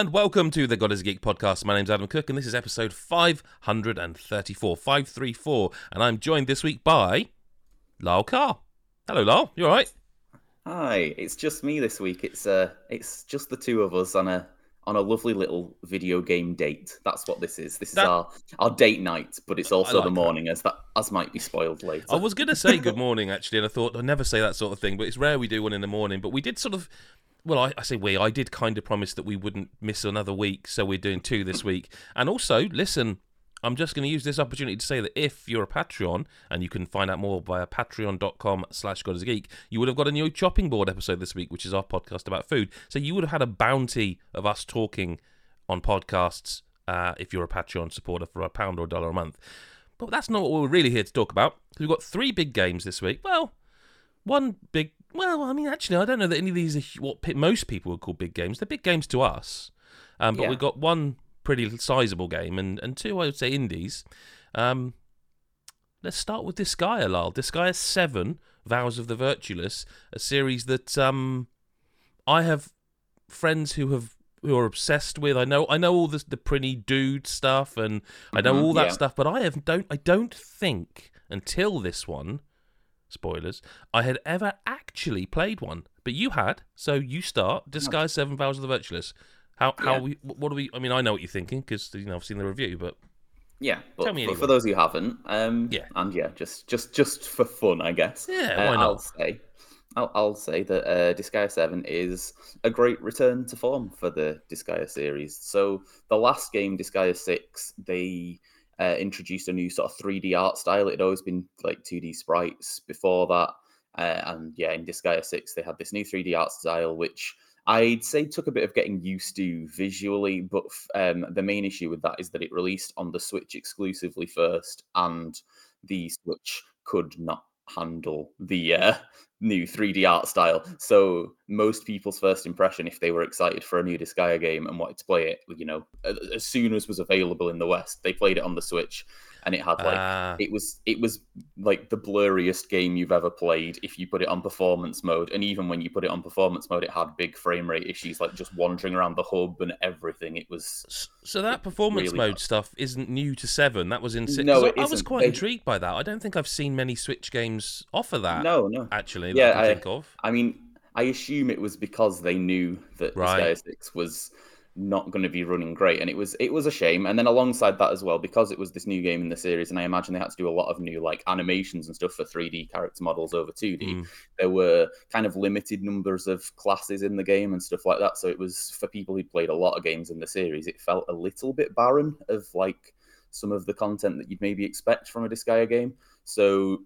and welcome to the God is a Geek podcast. My name's Adam Cook, and this is episode 534, 534, and I'm joined this week by Lyle Carr. Hello, Lyle. You all right? Hi, it's just me this week. It's uh, it's just the two of us on a on a lovely little video game date. That's what this is. This That- is our our date night, but it's also like the that. morning, as that as might be spoiled later. I was going to say good morning, actually, and I thought I'd never say that sort of thing, but it's rare we do one in the morning. But we did sort of, well, I, I say we, I did kind of promise that we wouldn't miss another week, so we're doing two this week. And also, listen, I'm just going to use this opportunity to say that if you're a Patreon, and you can find out more via patreon.com slash Geek, you would have got a new chopping board episode this week, which is our podcast about food. So you would have had a bounty of us talking on podcasts uh, if you're a Patreon supporter for a pound or a dollar a month. But that's not what we're really here to talk about. We've got three big games this week. Well, one big. Well, I mean, actually, I don't know that any of these are what pe- most people would call big games. They're big games to us, um, but Yeah. we've got one pretty sizable game and, and two, I would say, indies. Um, let's start with Disgaea, Lyle. Disgaea 7, Vows of the Virtueless, a series that um, I have friends who have who are obsessed with. I know I know all the the pretty dude stuff and I know Mhm, all that yeah. stuff, but I have don't I don't think until this one, spoilers, I had ever actually played one. But you had, so you start Disgaea Seven Vows of the Virtuous. How how Yeah. we what do we? I mean, I know what you're thinking because you know I've seen the review, but yeah, but Tell me for, anyway. for those who haven't, um, Yeah. and yeah, just just just for fun, I guess. Yeah, uh, why not? I'll say. I'll, I'll say that uh, Disgaea 7 is a great return to form for the Disgaea series. So, the last game, Disgaea 6, they uh, introduced a new sort of 3D art style. It had always been like 2D sprites before that. Uh, and yeah, in Disgaea 6, they had this new 3D art style, which I'd say took a bit of getting used to visually. But um, the main issue with that is that it released on the Switch exclusively first, and the Switch could not handle the uh, new 3D art style. So most people's first impression, if they were excited for a new Disgaea game and wanted to play it, you know, as soon as was available in the West, they played it on the Switch, and it had like Ah. it was it was like the blurriest game you've ever played if you put it on performance mode and even when you put it on performance mode it had big frame rate issues like just wandering around the hub and everything it was So that performance really mode bad. stuff isn't new to seven. That was in six. no, it I, I was isn't. quite They- intrigued by that. I don't think I've seen many Switch games offer that. no no actually, that Yeah, I I- think of. I mean, I assume it was because they knew that Right. Disgaea 6 was not going to be running great, and it was it was a shame. And then alongside that as well, because it was this new game in the series, and I imagine they had to do a lot of new like animations and stuff for 3D character models over 2D. Mm. There were kind of limited numbers of classes in the game and stuff like that. So it was for people who'd played a lot of games in the series, it felt a little bit barren of like some of the content that you'd maybe expect from a Disgaea game. So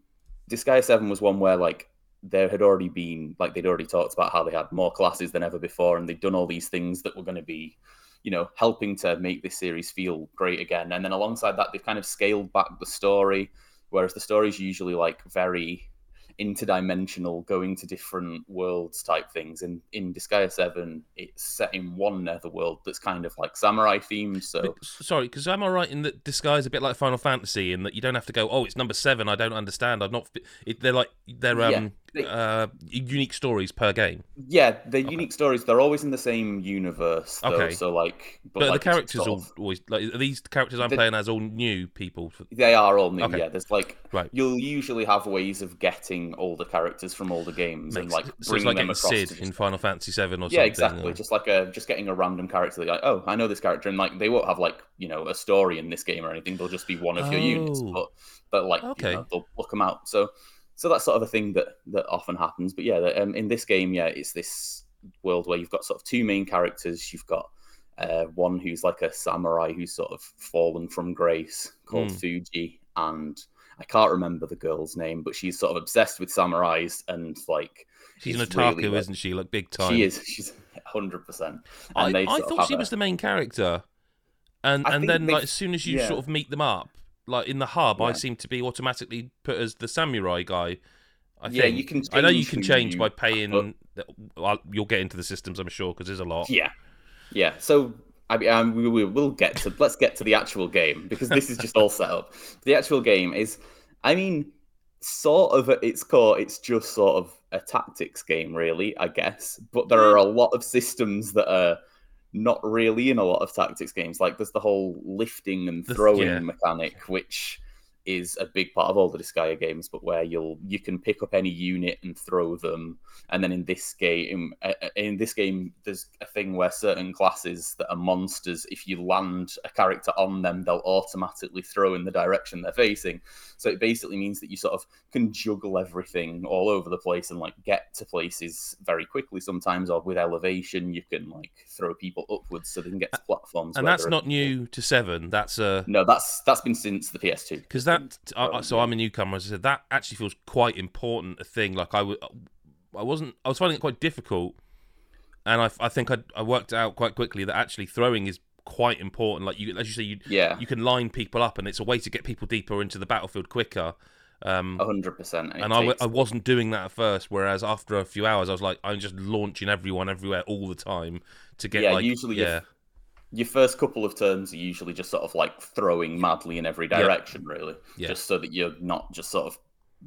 Disgaea 7 was one where like there had already been like they'd already talked about how they had more classes than ever before and they'd done all these things that were going to be you know helping to make this series feel great again and then alongside that they've kind of scaled back the story whereas the story's usually like very interdimensional going to different worlds type things and in Disgaea 7 it's set in one netherworld that's kind of like samurai themed so sorry, because am I right in that Disgaea is a bit like Final Fantasy in that you don't have to go, oh, it's number seven. I don't understand. I'm not. It, they're like they're Yeah, um they- uh unique stories per game. yeah they're unique stories they're always in the same universe though, Okay. so like But, like, the characters all always like are these characters I'm The- playing as all new people. They are all new, Okay. yeah. There's like Right. you'll usually have ways of getting all the characters from all the games and like so it's bringing like them getting across. Cid in Final Fantasy Seven or something, yeah, something. exactly. or- Just like a just getting a random character. Like, oh, I know this character, and like they won't have like you know a story in this game or anything. They'll just be one of your units, Oh. but but like Okay. you know, they'll look them out. So so that's sort of a thing that that often happens. But yeah, um, in this game, yeah, it's this world where you've got sort of two main characters. You've got uh, one who's like a samurai who's sort of fallen from grace called Mm. Fuji, and I can't remember the girl's name, but she's sort of obsessed with samurais and like She's an otaku, really, isn't she? Like big time. she is. She's hundred percent. I, I thought she a- was the main character, and I and then they- like as soon as you yeah. sort of meet them up, like in the hub, I seem to be automatically put as the samurai guy. I Yeah, think. you can I know you can change you by paying. Well, you'll get into the systems, I'm sure, because there's a lot. Yeah, yeah. So I mean, um, we, we will get to let's get to the actual game because this is just all set up. The actual game is, I mean, sort of at its core, it's just sort of a tactics game, really, I guess. But there are a lot of systems that are not really in a lot of tactics games. Like there's the whole lifting and throwing yeah. mechanic, which is a big part of all the Disgaea games, but where you'll you can pick up any unit and throw them. And then in this game, uh, uh, in this game, there's a thing where certain classes that are monsters, if you land a character on them, they'll automatically throw in the direction they're facing. So it basically means that you sort of can juggle everything all over the place and like get to places very quickly sometimes, or with elevation, you can like throw people upwards so they can get to platforms. and that's not new to seven. That's uh No, that's that's been since the PS2. because that. I- so. I'm a newcomer, as I said. That actually feels quite important. A thing like I would. I wasn't. I was finding it quite difficult, and I, I think I, I worked out quite quickly that actually throwing is quite important. Like you, as you say, you Yeah, you can line people up, and it's a way to get people deeper into the battlefield quicker. Um, hundred percent. and I, w- I wasn't doing that at first. Whereas after a few hours, I was like, I'm just launching everyone everywhere all the time to get Yeah, like usually yeah, your first couple of turns are usually just sort of like throwing madly in every Yeah. direction, really, Yeah. just so that you're not just sort of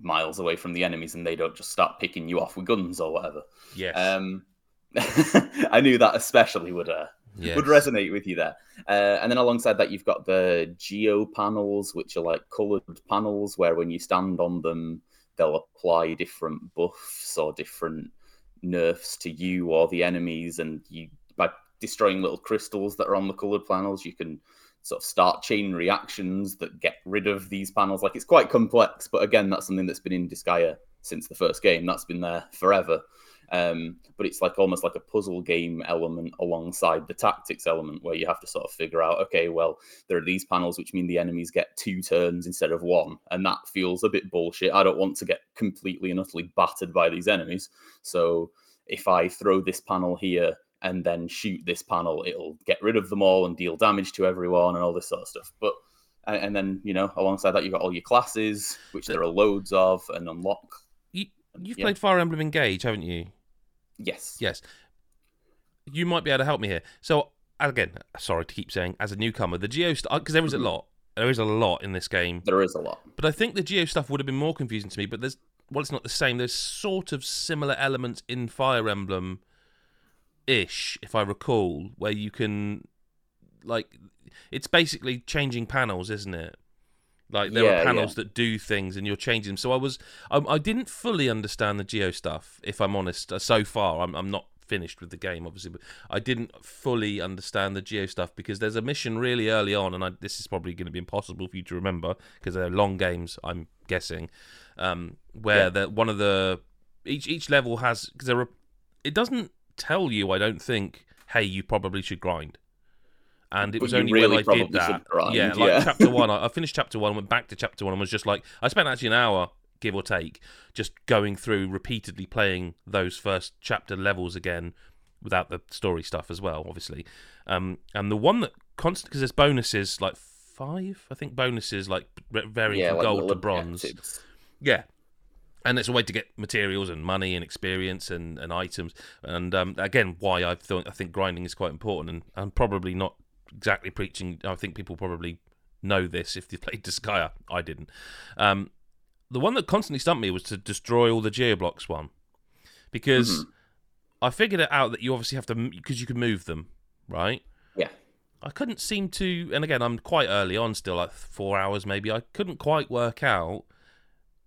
miles away from the enemies and they don't just start picking you off with guns or whatever. yes, Um, I knew that especially would uh, yes. would resonate with you there. Uh, and then alongside that, you've got the geo panels, which are like colored panels where when you stand on them, they'll apply different buffs or different nerfs to you or the enemies. And you, by destroying little crystals that are on the colored panels, you can sort of start chain reactions that get rid of these panels. Like it's quite complex, but again, that's something that's been in Disgaea since the first game. That's been there forever. Um, but it's like almost like a puzzle game element alongside the tactics element where you have to sort of figure out okay well there are these panels which mean the enemies get two turns instead of one and that feels a bit bullshit i don't want to get completely and utterly battered by these enemies so if i throw this panel here and then shoot this panel it'll get rid of them all and deal damage to everyone and all this sort of stuff but and and then you know alongside that you've got all your classes which there are loads of and unlock You, you've Yeah. played Fire Emblem Engage, haven't you? yes Yes. You might be able to help me here. So again, sorry to keep saying, as a newcomer, the geo stuff because there is a Mhm. lot. There is a lot in this game, there is a lot but I think the geo stuff would have been more confusing to me. But there's well, it's not the same. There's sort of similar elements in Fire Emblem, ish, if I recall, where you can like it's basically changing panels, isn't it? Like there Yeah, are panels yeah. that do things and you're changing them. So I was, I, I didn't fully understand the geo stuff. If I'm honest, uh, so far I'm, I'm not finished with the game, obviously, but I didn't fully understand the geo stuff because there's a mission really early on, and I, this is probably going to be impossible for you to remember because they're long games. I'm guessing, um, where Yeah. the one of the each each level has because there are, it doesn't tell you. I don't think. Hey, you probably should grind. And it was only really when I did that, grind, yeah, like yeah. chapter one. I, I finished chapter one, went back to chapter one, and was just like, I spent actually an hour, give or take, just going through repeatedly playing those first chapter levels again, without the story stuff as well, obviously. Um, and the one that constant because there's bonuses like five, I think bonuses like varying yeah from like gold to bronze. objectives. Yeah. And it's a way to get materials and money and experience and, and items. And um, again, why I thought I think grinding is quite important. And I'm probably not exactly preaching. I think people probably know this if they played Disgaea. I didn't. Um, the one that constantly stumped me was to destroy all the geoblocks one, because Mhm. I figured it out that you obviously have to because you can move them, right? Yeah. I couldn't seem to, and again, I'm quite early on still, like four hours maybe. I couldn't quite work out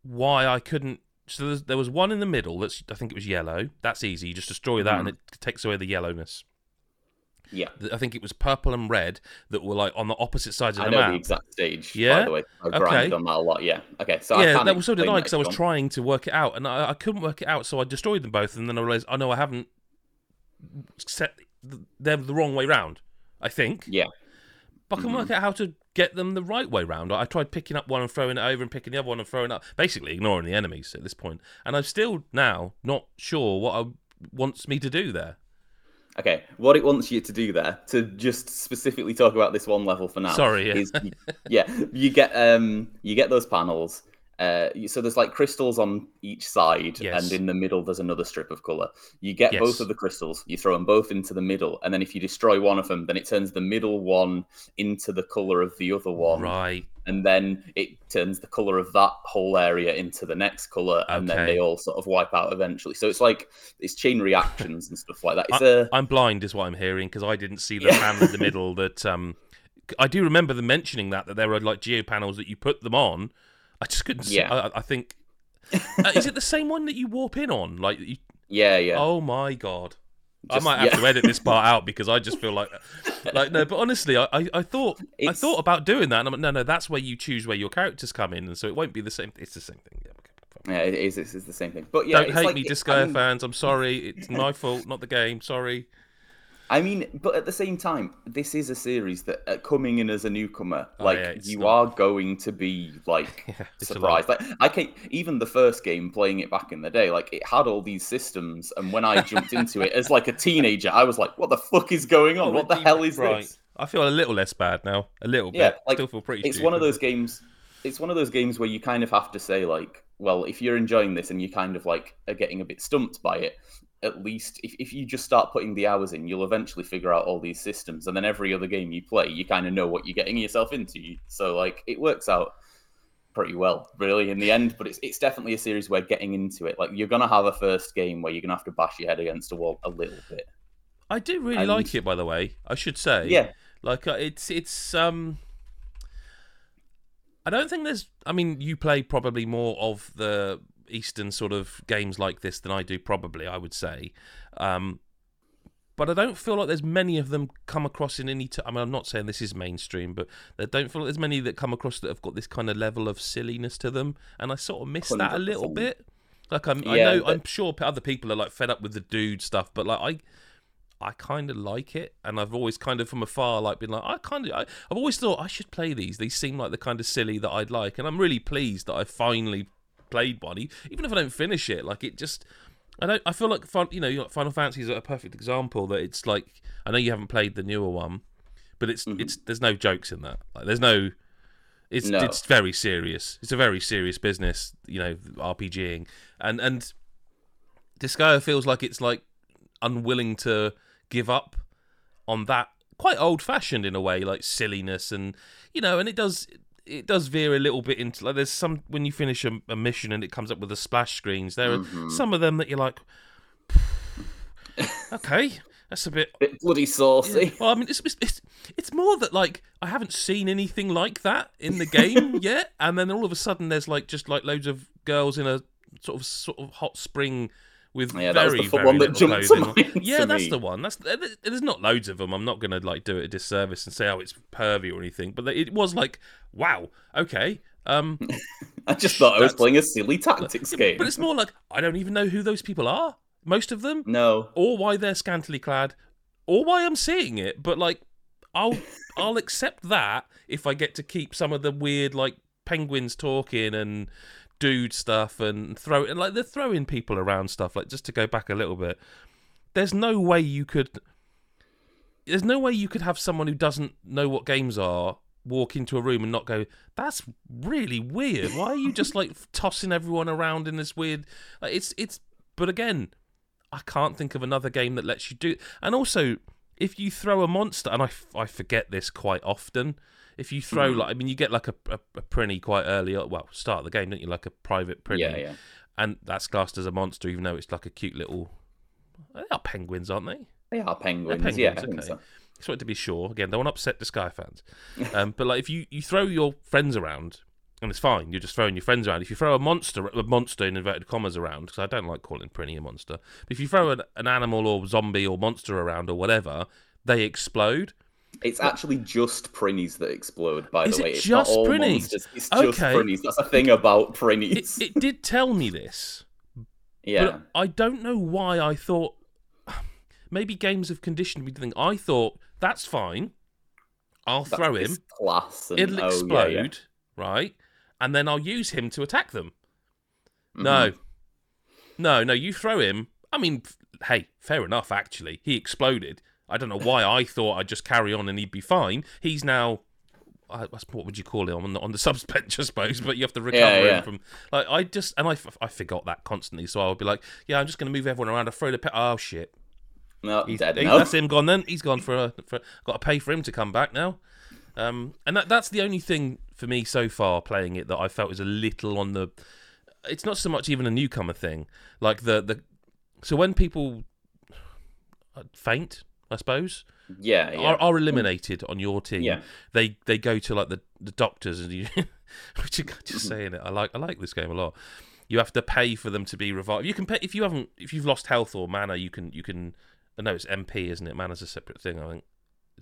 why I couldn't. So there was one in the middle that's I think it was yellow. That's easy. You just destroy that and Mhm. it takes away the yellowness. Yeah. I think it was purple and red that were like on the opposite sides of. I the know map. the exact stage. By Yeah? the way, I Okay. grinded on that a lot. Yeah. Okay. So yeah, that was so did I because I was trying to work it out and I, I couldn't work it out, so I destroyed them both, and then I realized, oh no, I haven't set them the wrong way round. I think. Yeah. But I can Mhm. work out how to get them the right way round. I tried picking up one and throwing it over, and picking the other one and throwing it up, basically ignoring the enemies at this point. And I'm still now not sure what I wants me to do there. Okay. What it wants you to do there, to just specifically talk about this one level for now. Sorry, yeah. Is yeah, you get um you get those panels, uh, so there's like crystals on each side, Yes. and in the middle there's another strip of color. You get Yes. both of the crystals, you throw them both into the middle, and then if you destroy one of them, then it turns the middle one into the color of the other one, Right. and then it turns the color of that whole area into the next color, and then they all sort of wipe out eventually. So it's like it's chain reactions and stuff like that. It's a I'm blind, is what I'm hearing, because I didn't see the Yeah. panel in the middle. That um, I do remember them mentioning that that there are like geo panels that you put them on. I just couldn't. See, Yeah. I, I think. uh, is it the same one that you warp in on? Like, you, yeah, yeah. oh my god. I might have yeah. to edit this part out because I just feel like, like no. But honestly, I, I, I thought I thought about doing that, and I'm like, no, no, that's where you choose where your characters come in, and so it won't be the same. It's the same thing. Yeah, okay. Yeah, it is. It's, it's the same thing. But yeah, Don't it's hate like, me, Disgaea fans. I'm sorry. It's my fault, not the game. Sorry. I mean, but at the same time, this is a series that uh, coming in as a newcomer, Oh, like yeah, you not- are going to be like Yeah, it's a lot. surprised. Like I can't even the first game playing it back in the day, like it had all these systems, and when I jumped into it as like a teenager, I was like, "What the fuck is going on? what the hell is right. this?" I feel a little less bad now. A little Yeah, bit. like, Still feel pretty. It's one of those games. It's one of those games where you kind of have to say like, well, if you're enjoying this and you kind of like are getting a bit stumped by it, at least if, if you just start putting the hours in, you'll eventually figure out all these systems, and then every other game you play, you kind of know what you're getting yourself into. So like, it works out pretty well, really, in the end. But it's it's definitely a series where getting into it, like you're gonna have a first game where you're gonna have to bash your head against a wall a little bit. I do really and- like it, by the way. I should say. Yeah, Like uh, it's it's um. I don't think there's. I mean, you play probably more of the Eastern sort of games like this than I do. Probably, I would say. Um, but I don't feel like there's many of them come across in any. T- I mean, I'm not saying this is mainstream, but I don't feel like there's many that come across that have got this kind of level of silliness to them, and I sort of miss that a little bit. Like I'm, I know, but- I'm sure other people are like fed up with the dude stuff, but like I, I kind of like it, and I've always kind of from afar like been like I kind of I've always thought I should play these. These seem like the kind of silly that I'd like, and I'm really pleased that I finally played one. Even if I don't finish it, like it just I don't I feel like fun, you know Final Fantasy is a perfect example that it's like I know you haven't played the newer one, but it's Mhm. it's there's no jokes in that. Like there's no. It's No. it's very serious. It's a very serious business, you know, RPGing, and and Disgaea feels like it's like unwilling to give up on that quite old fashioned in a way like silliness and you know and it does it does veer a little bit into like there's some when you finish a, a mission and it comes up with the splash screens there are Mhm. some of them that you're like okay that's a bit bit bloody saucy. well, I mean, it's, it's it's it's more that like I haven't seen anything like that in the game yet, and then all of a sudden there's like just like loads of girls in a sort of sort of hot spring with Yeah, that very the very one that jumped to clothing. Yeah, to that's me. the one. That's there's not loads of them. I'm not gonna like do it a disservice and say oh it's pervy or anything, but it was like wow, okay. Um, I just thought I was playing a silly tactics yeah, game. but it's more like I don't even know who those people are. Most of them, No, or why they're scantily clad, or why I'm seeing it. But like, I'll I'll accept that if I get to keep some of the weird like penguins talking and dude stuff and throw and like they're throwing people around stuff. Like just to go back a little bit, there's no way you could. There's no way you could have someone who doesn't know what games are walk into a room and not go, "That's really weird. Why are you just like tossing everyone around in this weird?" Like it's it's. But again, I can't think of another game that lets you do. And also, if you throw a monster, and I, f- I forget this quite often. If you throw Mhm. like, I mean, you get like a, a, a prinny quite early. Well, start of the game, don't you? Like a private prinny, yeah, yeah. and that's classed as a monster, even though it's like a cute little. They are penguins, aren't they? They are penguins. penguins, yeah, okay. so. Just wanted to be sure. Again, don't want to upset the Sky fans. Um, but like, if you, you throw your friends around, and it's fine, you're just throwing your friends around. If you throw a monster, a monster in inverted commas around, because I don't like calling Prinny a monster. But if you throw an, an animal or zombie or monster around or whatever, they explode. It's actually just Prinnies that explode, by Is the it way. It's just not all Prinnies? monsters. It's just Okay. Prinnies. That's a thing about Prinnies. it did tell me this, yeah. but I don't know why I thought. Maybe games have conditioned me to think. I thought that's fine. I'll That's throw him. Class. And, It'll oh, explode, Yeah, yeah. right? And then I'll use him to attack them. Mhm. No. No, no, you throw him. I mean, f- hey, fair enough, actually. He exploded. I don't know why I thought I'd just carry on and he'd be fine. He's now I, what would you call it on the on the subs bench, I suppose. But you have to recover Yeah, yeah. him from like I just and I, I forgot that constantly. So I would be like, yeah, I'm just going to move everyone around. I throw the pe- oh shit, No, he's dead he- that's him gone. Then he's gone for a for got to pay for him to come back now. Um, and that that's the only thing for me so far playing it that I felt was a little on the. It's not so much even a newcomer thing, like the the. So when people uh, faint, I suppose Yeah, yeah. are, are eliminated on your team, Yeah. they they go to like the, the doctors and you, which is Mm-hmm. just saying it. I like I like this game a lot. You have to pay for them to be revived. You can pay if you haven't if you've lost health or mana. You can you can. I know it's MP, isn't it? Mana's a separate thing. I think.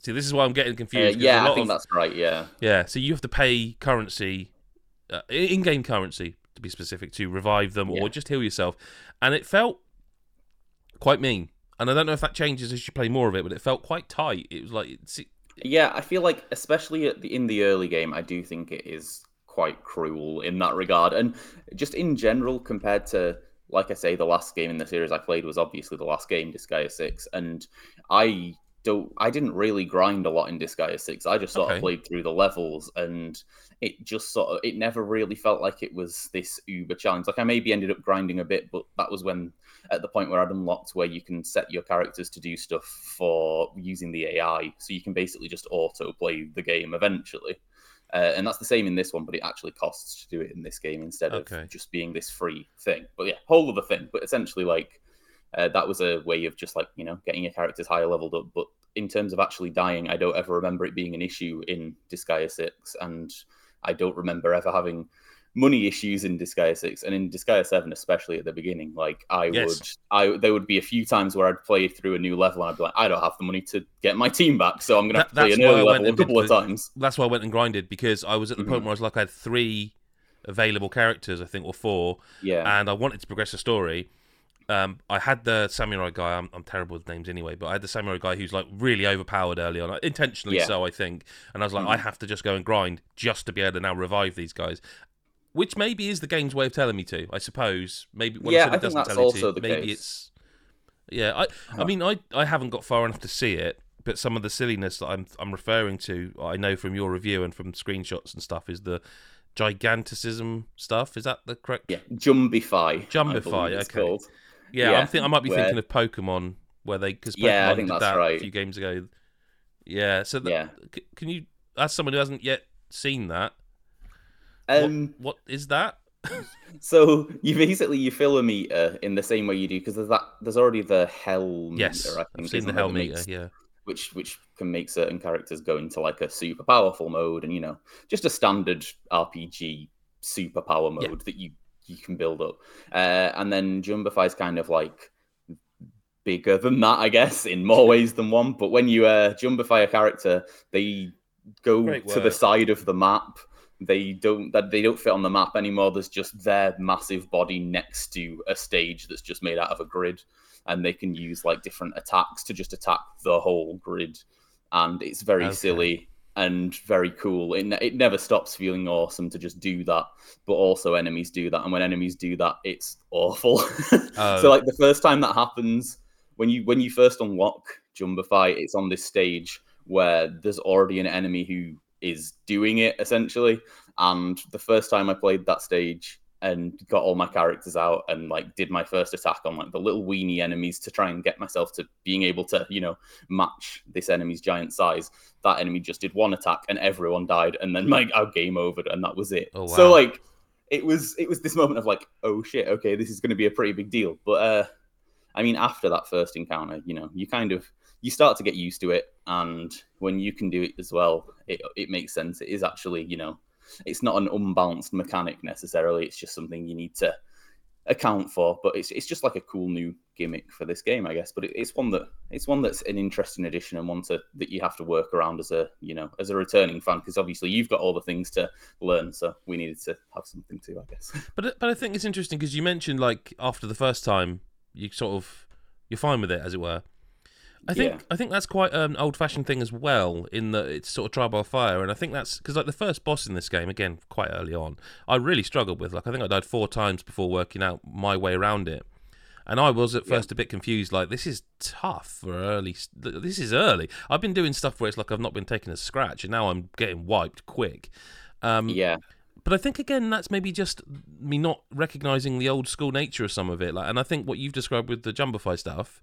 See, this is why I'm getting Uh, yeah, I think of- that's right. Yeah. yeah. So you have to pay currency, uh, in-game currency to be specific, to revive them Yeah. or just heal yourself, and it felt quite mean. And I don't know if that changes as you play more of it, but it felt quite tight. It was like it's, Yeah, I feel like especially at the, in the early game, I do think it is quite cruel in that regard, and just in general compared to, like I say, the last game in the series I played was obviously the last game, Disgaea Six, and I don't, I didn't really grind a lot in Disgaea Six. I just sort Okay. of played through the levels, and it just sort of, it never really felt like it was this uber challenge. Like I maybe ended up grinding a bit, but that was when at the point where I'd unlocked where you can set your characters to do stuff for using the AI. So you can basically just auto play the game eventually. Uh, and that's the same in this one, but it actually costs to do it in this game instead Okay. of just being this free thing. But yeah, whole other thing. But essentially, like, uh, that was a way of just like, you know, getting your characters higher leveled up. But in terms of actually dying, I don't ever remember it being an issue in Disgaea 6. And I don't remember ever having money issues in Disgaea 6 and in Disgaea 7 especially at the beginning like I Yes. would I there would be a few times where I'd play through a new level and I'd be like I don't have the money to get my team back so I'm going to have to play an early level a couple of times that's why I went and grinded because I was at the point Mhm. where I was like I had three available characters, I think, or four, yeah and I wanted to progress the story. Um, I had the samurai guy. I'm, I'm terrible with names anyway, but I had the samurai guy who's like really overpowered early on, intentionally Yeah. so, I think. And I was like, I Mhm. have to just go and grind just to be able to now revive these guys, which maybe is the game's way of telling me to. I suppose maybe when Yeah, I think doesn't that's tell also to, the maybe case. it's yeah. I I mean I I haven't got far enough to see it, but some of the silliness that I'm I'm referring to, I know from your review and from screenshots and stuff, is the giganticism stuff. Is that the correct? yeah Jumbify I Jumbify, okay. called. Yeah, Yeah, I'm think I might be where- thinking of Pokemon where they because Pokemon Yeah, I think did that's that a few games ago. Yeah, so yeah c- can you as someone who hasn't yet seen that? um what, what is that? so you basically you fill a meter in the same way you do because there's that there's already the hell Yes, meter I I've seen the hell meter. makes- Yeah, which which can make certain characters go into like a super powerful mode and you know just a standard RPG superpower mode Yeah. that you you can build up. Uh, and then Jumbify is kind of like bigger than that, I guess, in more ways than one. But when you uh, Jumbify a character, they go Great to the side of the map. They don't that they don't fit on the map anymore. There's just their massive body next to a stage that's just made out of a grid, and they can use like different attacks to just attack the whole grid. And it's very Okay. silly and very cool. It, it never stops feeling awesome to just do that, but also enemies do that, and when enemies do that, it's awful. Oh. So like the first time that happens, when you when you first unlock Jumbify, it's on this stage where there's already an enemy who is doing it essentially. And the first time I played that stage and got all my characters out and like did my first attack on like the little weenie enemies to try and get myself to being able to, you know, match this enemy's giant size. That enemy just did one attack and everyone died and then like our game over and that was it. Oh, So like it was it was this moment of like, oh shit, okay, this is gonna be a pretty big deal. But uh I mean after that first encounter, you know, you kind of you start to get used to it and when you can do it as well, it it makes sense. It is actually, you know, it's not an unbalanced mechanic necessarily. It's just something you need to account for. But it's it's just like a cool new gimmick for this game, I guess. But it, it's one that it's one that's an interesting addition and one to, that you have to work around as a you know as a returning fan because obviously you've got all the things to learn. So we needed to have something too, I guess. But but I think it's interesting because you mentioned like after the first time you sort of you're fine with it as it were. I think Yeah. I think that's quite an old fashioned thing as well in that it's sort of trial by fire, and I think that's because like the first boss in this game again quite early on, I really struggled with. Like I think I died four times before working out my way around it, And I was at first a bit confused. Like this is tough for early. This is early. I've been doing stuff where it's like I've not been taking a scratch, and now I'm getting wiped quick. Um, yeah. But I think again that's maybe just me not recognizing the old school nature of some of it. Like, and I think what you've described with the Jumbify stuff,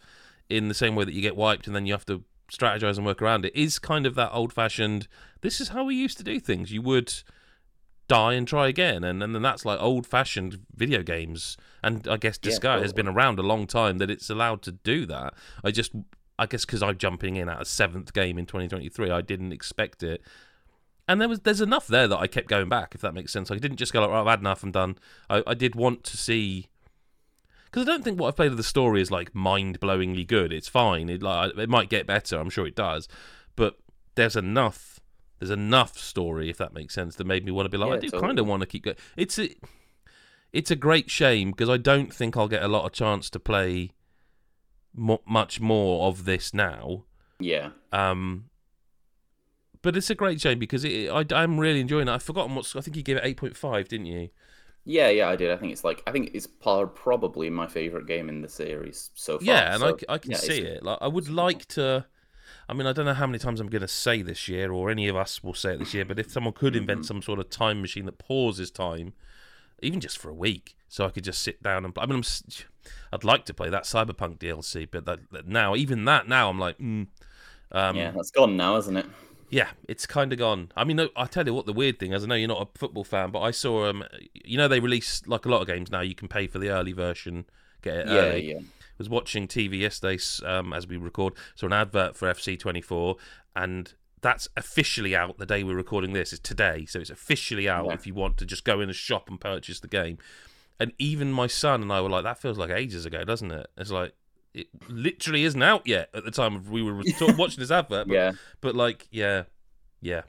in the same way that you get wiped and then you have to strategize and work around it, is kind of that old fashioned. This is how we used to do things. You would die and try again, and and then that's like old fashioned video games. And I guess Yeah, Disgaea has been around a long time that it's allowed to do that. I just. I guess because I'm jumping in at a seventh game in 2023, I didn't expect it and there was there's enough there that I kept going back, if that makes sense. I didn't just go like, right, I've had enough, I'm done. I, I did want to see because I don't think what I've played of the story is like mind blowingly good. It's fine. It like it might get better. I'm sure it does, but there's enough. There's enough story, if that makes sense, that made me want to be like, Yeah, I do totally. kind of want to keep going. It's a, it's a great shame because I don't think I'll get a lot of chance to play mo- much more of this now. Yeah. Um, but it's a great shame because it, I, I'm really enjoying it. I've forgotten what I think you gave it eight point five, didn't you? Yeah, yeah, I did. I think it's like I think it's probably my favorite game in the series so far. Yeah, and I so, c- I, can yeah, see it. Like I would like to. I mean, I don't know how many times I'm going to say this year, or any of us will say it this year. But if someone could invent Mm-hmm. some sort of time machine that pauses time, even just for a week, so I could just sit down and. I mean, I'm. I'd like to play that Cyberpunk DLC, but that, that now, even that now, I'm like, mm, um, Yeah, that's gone now, isn't it? Yeah, it's kind of gone. I mean, I tell you what, the weird thing is, I know you're not a football fan, but I saw um, you know, they release like a lot of games now. You can pay for the early version, get it Yeah, early. yeah. I was watching TV yesterday um, as we record, so an advert for FC24, and that's officially out the day we're recording this. Is today, so it's officially out Yeah. if you want to just go in a shop and purchase the game. And even my son and I were like, "That feels like ages ago, doesn't it?" It's like it literally isn't out yet at the time of we were watching this advert. But, Yeah. but like, yeah, yeah.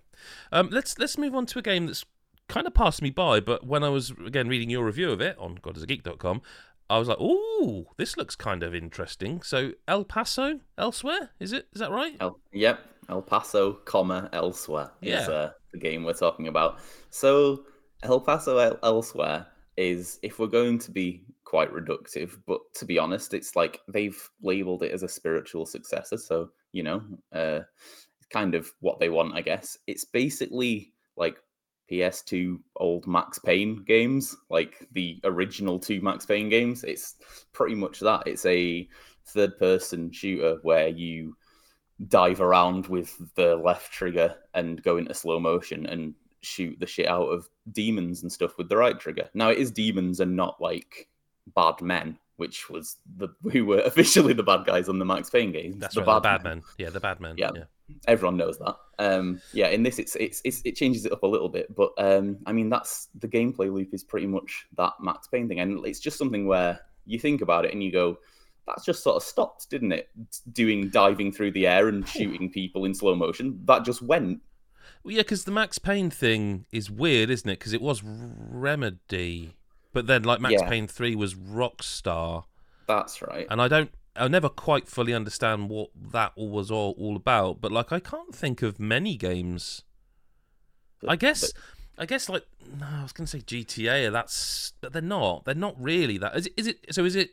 Um, let's let's move on to a game that's kind of passed me by. But when I was again reading your review of it on GodIsAGeek.com, I was like, "Ooh, this looks kind of interesting." So El Paso, elsewhere, is it? Is that right? El, yep, El Paso, comma elsewhere is Yeah. uh, the game we're talking about. So El Paso El- elsewhere is if we're going to be quite reductive, but to be honest, it's like they've labeled it as a spiritual successor. So you know, uh, it's kind of what they want, I guess. It's basically like PS2 old Max Payne games, like the original two Max Payne games. It's pretty much that. It's a third person shooter where you dive around with the left trigger and go into slow motion and shoot the shit out of demons and stuff with the right trigger. Now it is demons and not like bad men, which was the who were officially the bad guys on the Max Payne games. That's the right. the bad men. Yeah, the bad men. Yeah. yeah. everyone knows that. Um, yeah, in this, it's, it's it's it changes it up a little bit, but um, I mean that's the gameplay loop is pretty much that Max Payne thing, and it's just something where you think about it and you go, that's just sort of stopped, didn't it? Doing diving through the air and shooting people in slow motion, that just went. Well, yeah, because the Max Payne thing is weird, isn't it? Because it was Remedy, but then like Max Yeah. Payne Three was Rockstar, That's right. and I don't, I never quite fully understand what that all was all, all about. But like, I can't think of many games. But- I guess, I guess like no, I was gonna say GTA. That's, but they're not. They're not really that. Is it? Is it so? Is it?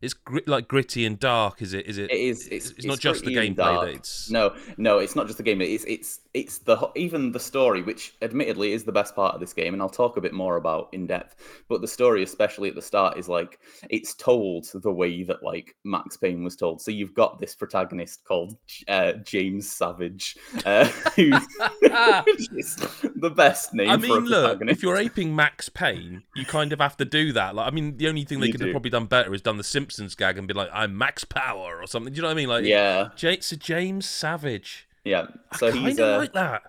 It's grit, like gritty and dark. Is it? Is it? It is. It's, It's, not just the gameplay that it's. No, no, it's not just the game. It's it's it's the even the story, which admittedly is the best part of this game, and I'll talk a bit more about in depth. But the story, especially at the start, is like it's told the way that like Max Payne was told. So you've got this protagonist called uh, James Savage, uh, who which is the best name. I mean, look, if you're aping Max Payne, you kind of have to do that. Like, I mean, the only thing they You could have probably done better is done the Simpsons gag and be like, "I'm Max Power" or something. Do you know what I mean? Like, yeah, J- so James Savage. Yeah. So I he's uh, like that.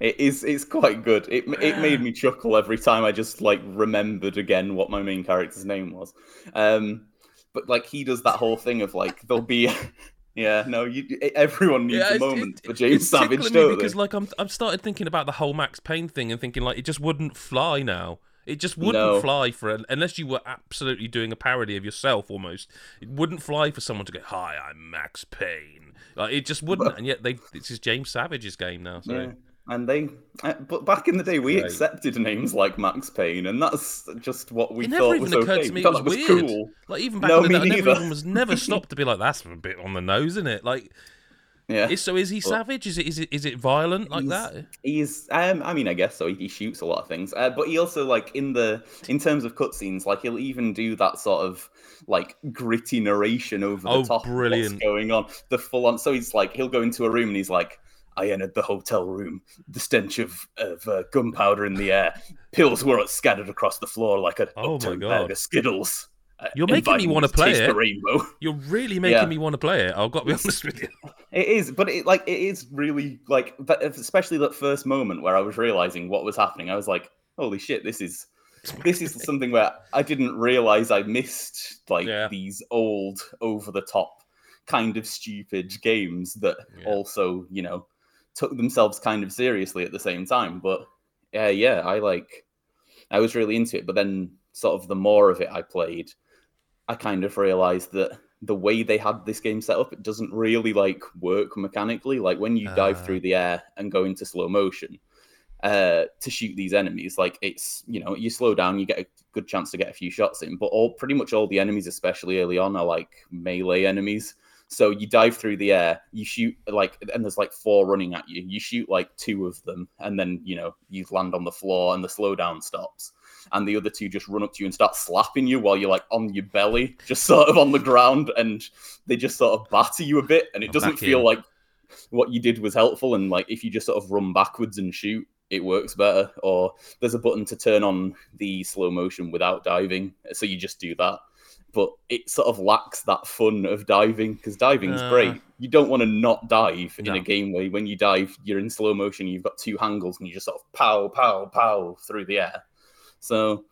It is. It's quite good. It it made me chuckle every time I just like remembered again what my main character's name was. Um, but like he does that whole thing of like there'll be, yeah, no, you everyone needs Yeah, a moment it- for James it's Savage, tickling don't me they? because like I'm I'm started thinking about the whole Max Payne thing and thinking like it just wouldn't fly now. It just wouldn't No. fly for unless you were absolutely doing a parody of yourself almost. It wouldn't fly for someone to go, "Hi, I'm Max Payne." Like it just wouldn't. And yet they this is James Savage's game now. So Yeah. and they. Uh, but back in the day, we accepted names like Max Payne, and that's just what we It thought never even was occurred okay. to me it thought was weird. cool. Like even back No, in the day, I never even was never stopped to be like, "That's a bit on the nose, isn't it?" Like, Yeah, is, so is he savage? Is it is it is it violent like He's- that? He's, um, I mean, I guess so. He, he shoots a lot of things, uh, but he also like in the in terms of cutscenes, like he'll even do that sort of like gritty narration over the Oh, top of brilliant. what's going on. The full on. So he's like, he'll go into a room and he's like, "I entered the hotel room. The stench of of uh, gunpowder in the air. Pills were scattered across the floor like a Oh my God. bag of skittles." Uh, You're making me wanna play it. The rainbow. You're really making Yeah. me want to play it. I've got to be honest with you. It is, but it like it is really like, especially that first moment where I was realizing what was happening. I was like, "Holy shit! This is this is something where I didn't realize I missed like Yeah. these old, over the top, kind of stupid games that Yeah. also, you know, took themselves kind of seriously at the same time. But yeah, yeah, I like, I was really into it. But then, sort of, the more of it I played, I kind of realized that the way they had this game set up, it doesn't really like work mechanically. Like when you dive Ah. through the air and go into slow motion uh, to shoot these enemies, like it's you know you slow down, you get a good chance to get a few shots in. But all pretty much all the enemies, especially early on, are like melee enemies. So you dive through the air, you shoot like, and there's like four running at you. You shoot like two of them, and then you know you land on the floor, and the slowdown stops and the other two just run up to you and start slapping you while you're like on your belly, just sort of on the ground, and they just sort of batter you a bit, and it Oh, doesn't feel like what you did was helpful. And like if you just sort of run backwards and shoot, it works better. Or there's a button to turn on the slow motion without diving, so you just do that. But it sort of lacks that fun of diving because diving's Uh. great. You don't want to not dive in a game where when you dive, you're in slow motion, you've got two handles, and you just sort of pow, pow, pow through the air. So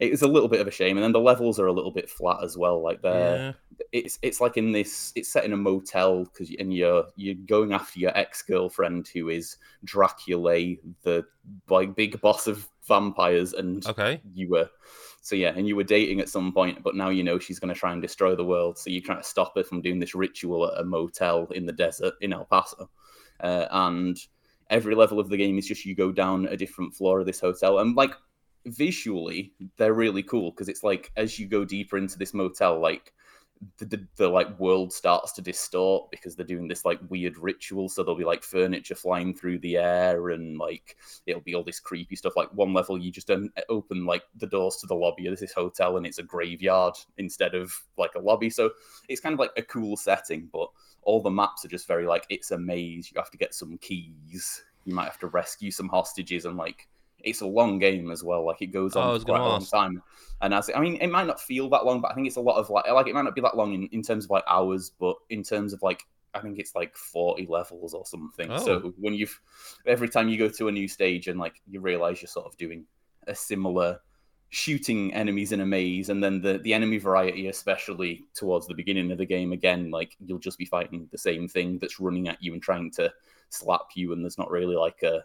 it's a little bit of a shame, and then the levels are a little bit flat as well. Like they're yeah. it's it's like in this it's set in a motel because and you're you're going after your ex girlfriend who is Dracula, the like big boss of vampires, and Okay. you were so yeah, and you were dating at some point, but now you know she's going to try and destroy the world. So you're trying to stop her from doing this ritual at a motel in the desert in El Paso, uh, and every level of the game is just you go down a different floor of this hotel, and like visually they're really cool because it's like as you go deeper into this motel, like the, the, the like world starts to distort because they're doing this like weird ritual. So there'll be like furniture flying through the air and like it'll be all this creepy stuff. Like one level you just open like the doors to the lobby of this hotel and it's a graveyard instead of like a lobby. So it's kind of like a cool setting but all the maps are just very like it's a maze. You have to get some keys. You might have to rescue some hostages and like it's a long game as well like it goes Oh, on for quite a long time and as I mean, it might not feel that long, but I think it's a lot of like, like it might not be that long in, in terms of like hours, but in terms of like, I think it's like 40 levels or something. Oh. So when you've, every time you go to a new stage and like you realize you're sort of doing a similar shooting enemies in a maze, and then the, the enemy variety, especially towards the beginning of the game, again, like you'll just be fighting the same thing that's running at you and trying to slap you, and there's not really like a,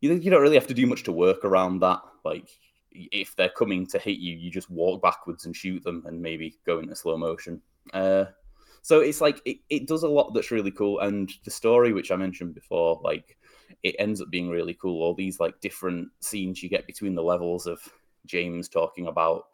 you, you don't really have to do much to work around that. Like, if they're coming to hit you, you just walk backwards and shoot them and maybe go into slow motion. Uh, so it's like it, it does a lot that's really cool. And the story, which I mentioned before, like it ends up being really cool. All these like different scenes you get between the levels of James talking about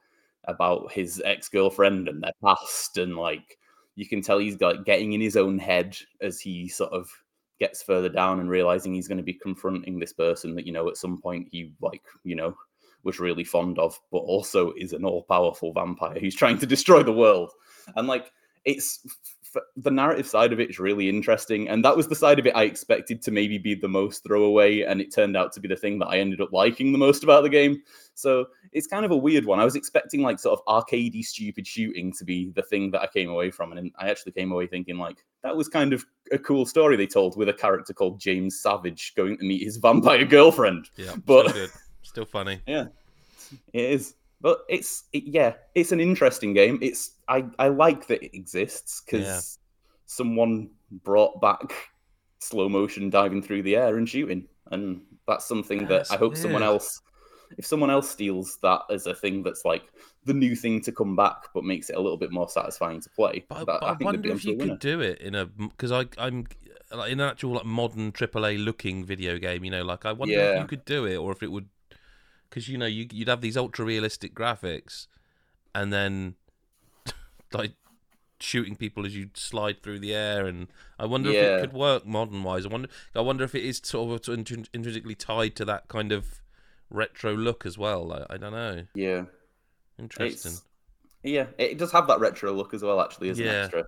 about his ex girlfriend and their past, and like you can tell he's like getting in his own head as he sort of gets further down and realizing he's going to be confronting this person that you know at some point he like you know was really fond of, but also is an all powerful vampire who's trying to destroy the world. And like, it's the narrative side of it is really interesting. And that was the side of it I expected to maybe be the most throwaway. And it turned out to be the thing that I ended up liking the most about the game. So it's kind of a weird one. I was expecting like sort of arcadey, stupid shooting to be the thing that I came away from. And I actually came away thinking like, that was kind of a cool story they told with a character called James Savage going to meet his vampire girlfriend. Yeah. But- Still good. Still funny. Yeah, it is, but it's it, yeah, it's an interesting game. It's I I like that it exists because Yeah. someone brought back slow motion diving through the air and shooting, and that's something that I hope someone else. If someone else steals that as a thing that's like the new thing to come back, but makes it a little bit more satisfying to play, But, I- that, but I, think wonder if you winner. could do it in a because I I'm like in an actual like modern AAA looking video game. You know, like I wonder if you could do it, or if it would, because you know you you'd have these ultra realistic graphics, and then like shooting people as you slide through the air, and I wonder if it could work modern wise. I wonder, I wonder if it is sort of intrin- intrinsically tied to that kind of retro look as well. I, I don't know. Yeah. Interesting. It's yeah, it does have that retro look as well. Actually, as an Yeah. extra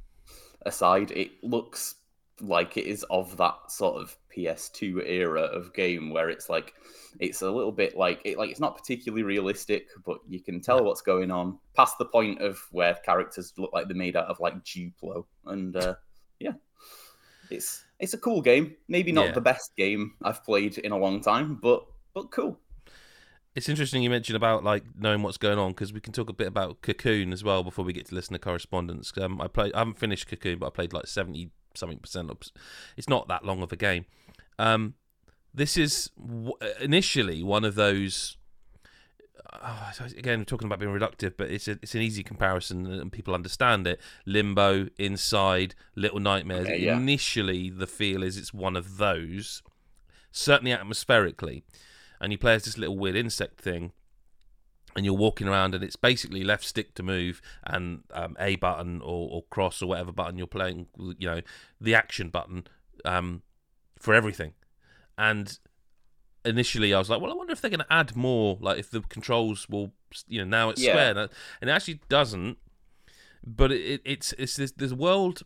aside, it looks like it is of that sort of PS2 era of game where it's like it's a little bit like it like it's not particularly realistic, but you can tell what's going on past the point of where characters look like they're made out of like Duplo, and uh, yeah, it's it's a cool game. Maybe not Yeah. the best game I've played in a long time, but but cool. It's interesting you mentioned about like knowing what's going on because we can talk a bit about Cocoon as well before we get to listener correspondence. Um, I played, I haven't finished Cocoon, but I played like seventy something percent. It's not that long of a game. Um, this is w- initially one of those. Uh, again, we're talking about being reductive, but it's a, it's an easy comparison and people understand it. Limbo, Inside, Little Nightmares. Okay, yeah. Initially, the feel is it's one of those, certainly atmospherically and you play as this little weird insect thing and you're walking around and it's basically left stick to move and um, a button or, or cross or whatever button you're playing you know the action button um, for everything and initially i was like well i wonder if they're going to add more like if the controls will you know now it's Yeah. square and it- and it actually doesn't but it, it's it's this this world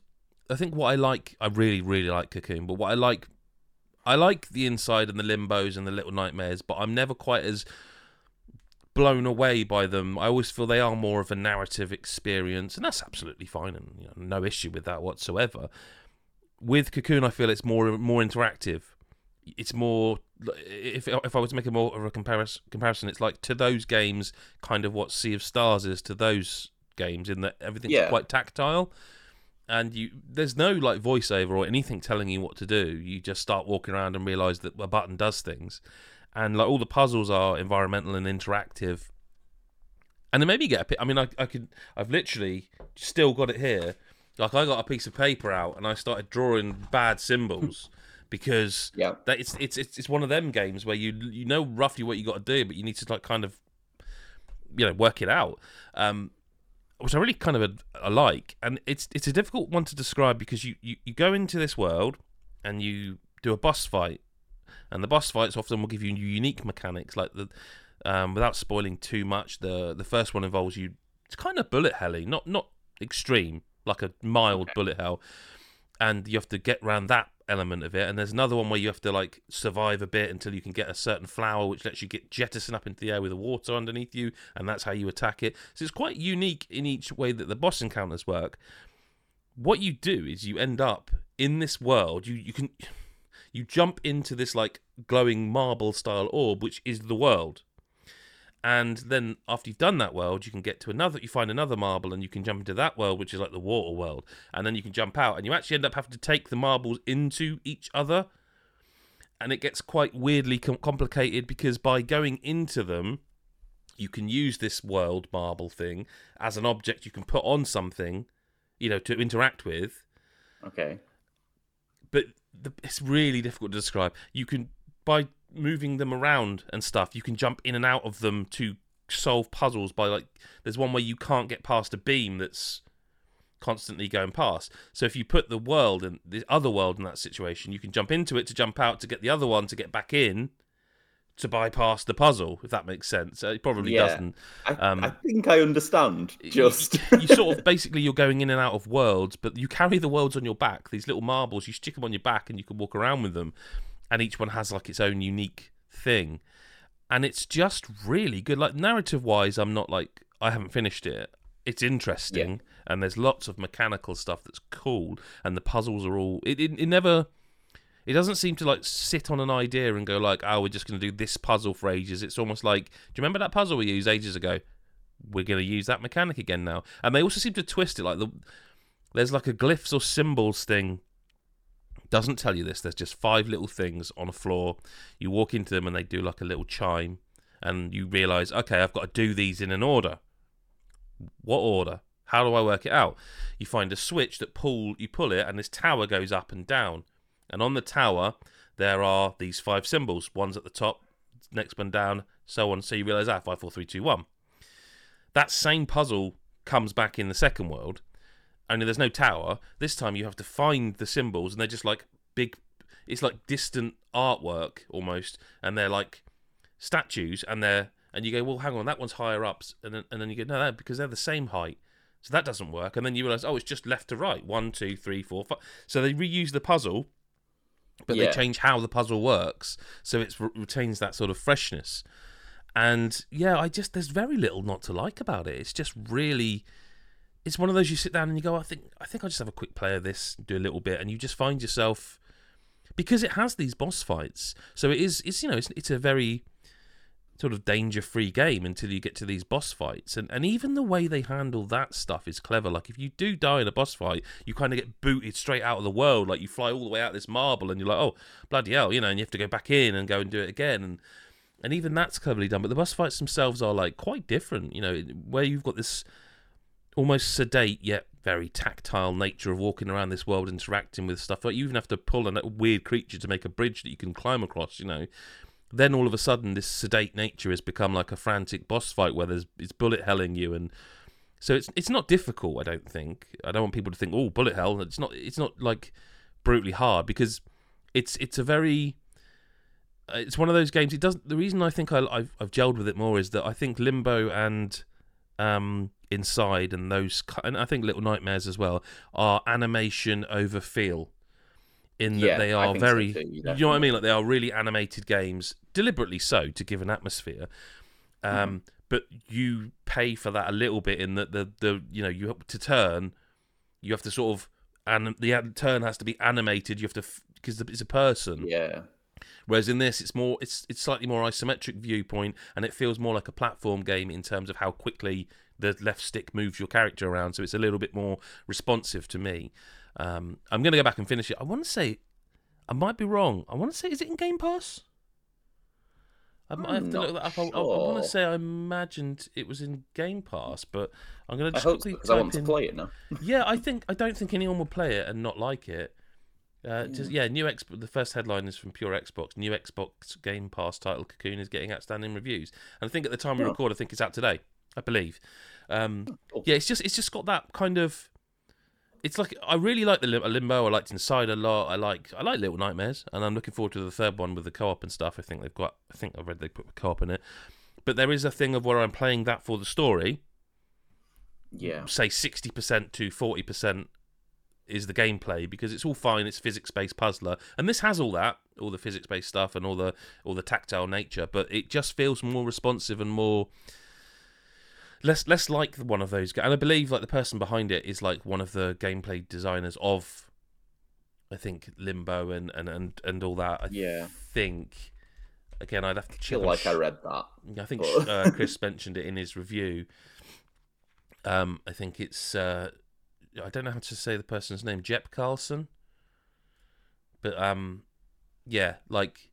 i think what i like i really really like cocoon but what i like I like the inside and the limbos and the little nightmares, but I'm never quite as blown away by them. I always feel they are more of a narrative experience, and that's absolutely fine, and you know, no issue with that whatsoever. With Cocoon, I feel it's more more interactive. It's more if if I was to make a more of a comparison, comparison, it's like to those games, kind of what Sea of Stars is to those games, in that everything's Yeah. quite tactile and you there's no like voiceover or anything telling you what to do you just start walking around and realize that a button does things and like all the puzzles are environmental and interactive. And then maybe you get a pi- i mean I, I could i've literally still got it here. Like i got a piece of paper out and i started drawing bad symbols because Yeah. that it's, it's it's it's one of them games where you you know roughly what you got to do but you need to like kind of you know work it out um which I really kind of uh, like, and it's it's a difficult one to describe because you, you, you go into this world and you do a boss fight, and the boss fights often will give you unique mechanics. Like the um, without spoiling too much, the the first one involves you. It's kind of bullet helly, not not extreme, like a mild bullet hell, and you have to get around that element of it. And there's another one where you have to like survive a bit until you can get a certain flower, which lets you get jettison up into the air with the water underneath you, and that's how you attack it. So it's quite unique in each way that the boss encounters work. What you do is you end up in this world. You you can you jump into this like glowing marble style orb, which is the world. And then after you've done that world, you can get to another. You find another marble, and you can jump into that world, which is like the water world. And then you can jump out, and you actually end up having to take the marbles into each other. And it gets quite weirdly com- complicated because by going into them, you can use this world marble thing as an object you can put on something, you know, to interact with Okay. but the, it's really difficult to describe. You can by moving them around and stuff, you can jump in and out of them to solve puzzles. By like, there's one where you can't get past a beam that's constantly going past. So if you put the world and the other world in that situation, you can jump into it to jump out to get the other one to get back in to bypass the puzzle. If that makes sense, Uh, it probably Yeah. doesn't. I, Um, I think I understand. Just you, sort of basically you're going in and out of worlds, but you carry the worlds on your back. These little marbles, you stick them on your back, and you can walk around with them, and each one has like its own unique thing, and it's just really good. Like narrative wise, I'm not like I haven't finished it. It's interesting, and there's lots of mechanical stuff that's cool, and the puzzles are all. It it, it never. It doesn't seem to like sit on an idea and go like, "Oh, we're just going to do this puzzle for ages." It's almost like, do you remember that puzzle we used ages ago? We're going to use that mechanic again now. And they also seem to twist it like the there's like a glyphs or symbols thing. Doesn't tell you this. There's just five little things on a floor. You walk into them and they do like a little chime, and you realize, okay, I've got to do these in an order. What order? How do I work it out? You find a switch that pull you pull it, and this tower goes up and down and on the tower there are these five symbols. One's at the top, next one down, so on. So you realise ah, five, four, three, two, one. That same puzzle comes back in the second world, only there's no tower. This time you have to find the symbols, and they're just like big. It's like distant artwork almost, and they're like statues, and they're and you go, well, hang on, that one's higher up, and then and then you go, no, that because they're the same height, so that doesn't work. And then you realise, oh, it's just left to right, one, two, three, four, five. So they reuse the puzzle, but Yeah. they change how the puzzle works, so it retains that sort of freshness. And yeah, I just there's very little not to like about it. It's just really it's one of those you sit down and you go, I think I think I'll just have a quick play of this, do a little bit, and you just find yourself because it has these boss fights. So it is it's you know, it's it's a very sort of danger free game until you get to these boss fights. And and even the way they handle that stuff is clever. Like if you do die in a boss fight, you kind of get booted straight out of the world. Like you fly all the way out this marble and you're like, Oh, bloody hell, you know, and you have to go back in and go and do it again and and even that's cleverly done. But the boss fights themselves are like quite different, you know, where you've got this almost sedate yet very tactile nature of walking around this world interacting with stuff. Like you even have to pull a weird creature to make a bridge that you can climb across, you know. Then all of a sudden this sedate nature has become like a frantic boss fight where there's it's bullet helling you and so it's it's not difficult, I don't think. I don't want people to think, oh, bullet hell. It's not it's not like brutally hard because it's it's a very uh, it's one of those games. It doesn't the reason I think I, I've I've gelled with it more is that I think Limbo and um Inside and those and I think Little Nightmares as well are animation over feel. In that Yeah, they are think so very, too, you know what I mean? Like they are really animated games, deliberately so to give an atmosphere. Um, Mm-hmm. but you pay for that a little bit in that the the you know you have to turn, you have to sort of and the turn has to be animated. You have to because it's a person. Yeah. Whereas in this, it's more it's it's slightly more isometric viewpoint, and it feels more like a platform game in terms of how quickly the left stick moves your character around. So it's a little bit more responsive to me. Um, I'm going to go back and finish it. I want to say, I might be wrong. I want to say, is it in Game Pass? I might have to look that up. I, I, want to say I imagined it was in Game Pass, but I'm going to I just hope quickly because I want to play it now. yeah, I think I don't think anyone will play it and not like it. Uh, just, yeah, new X. The first headline is from Pure Xbox. New Xbox Game Pass title Cocoon is getting outstanding reviews, and I think at the time we Oh. record, I think it's out today. I believe. Um, Cool. yeah, it's just it's just got that kind of. It's like I really like the Limbo. I liked Inside a lot. I like I like Little Nightmares, and I'm looking forward to the third one with the co-op and stuff. I think they've got. I think I read they put the co-op in it, but there is a thing of where I'm playing that for the story, Yeah. say 60% to 40% is the gameplay because it's all fine it's physics based puzzler and this has all that all the physics based stuff and all the all the tactile nature but it just feels more responsive and more less less like one of those and i believe like the person behind it is like one of the gameplay designers of i think limbo and and and, and all that i Yeah. think again i'd have to I check feel like sh- I read that. I think But- uh, Chris mentioned it in his review. Um, I think it's uh, I don't know how to say the person's name, Jep Carlsen. But um, yeah, like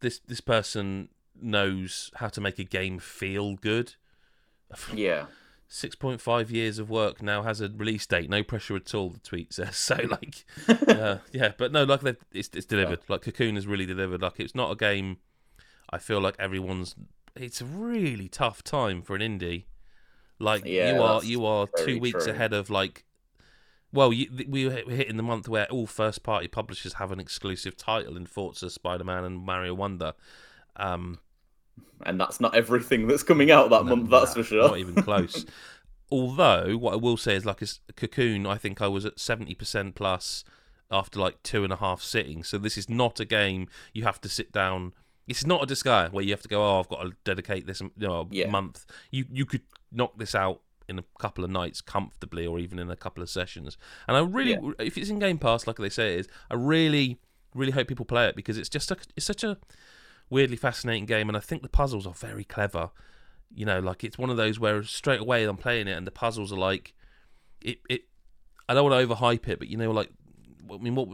this this person knows how to make a game feel good. Yeah. Six point five years of work now has a release date. No pressure at all. The tweet says so. Like, uh, yeah, but no, like it's it's delivered. Like Cocoon has really delivered. Like it's not a game. I feel like everyone's. It's a really tough time for an indie. Like Yeah, you are you are two weeks true. ahead of like. Well, you, we we're hitting the month where all first party publishers have an exclusive title in Forza, Spider Man, and Mario Wonder. Um, And that's not everything that's coming out that no, month, that's for sure. Not even close. Although, what I will say is, like, a Cocoon, I think I was at seventy percent plus after like two and a half sittings. So this is not a game you have to sit down. It's not a disguise where you have to go. Oh, I've got to dedicate this, you know, Yeah. month. You you could knock this out in a couple of nights comfortably, or even in a couple of sessions. And I really, Yeah. if it's in Game Pass, like they say it is, I really, really hope people play it because it's just a, it's such a weirdly fascinating game, and I think the puzzles are very clever. You know, like it's one of those where straight away I'm playing it, and the puzzles are like, it. it I don't want to overhype it, but you know, like, I mean, what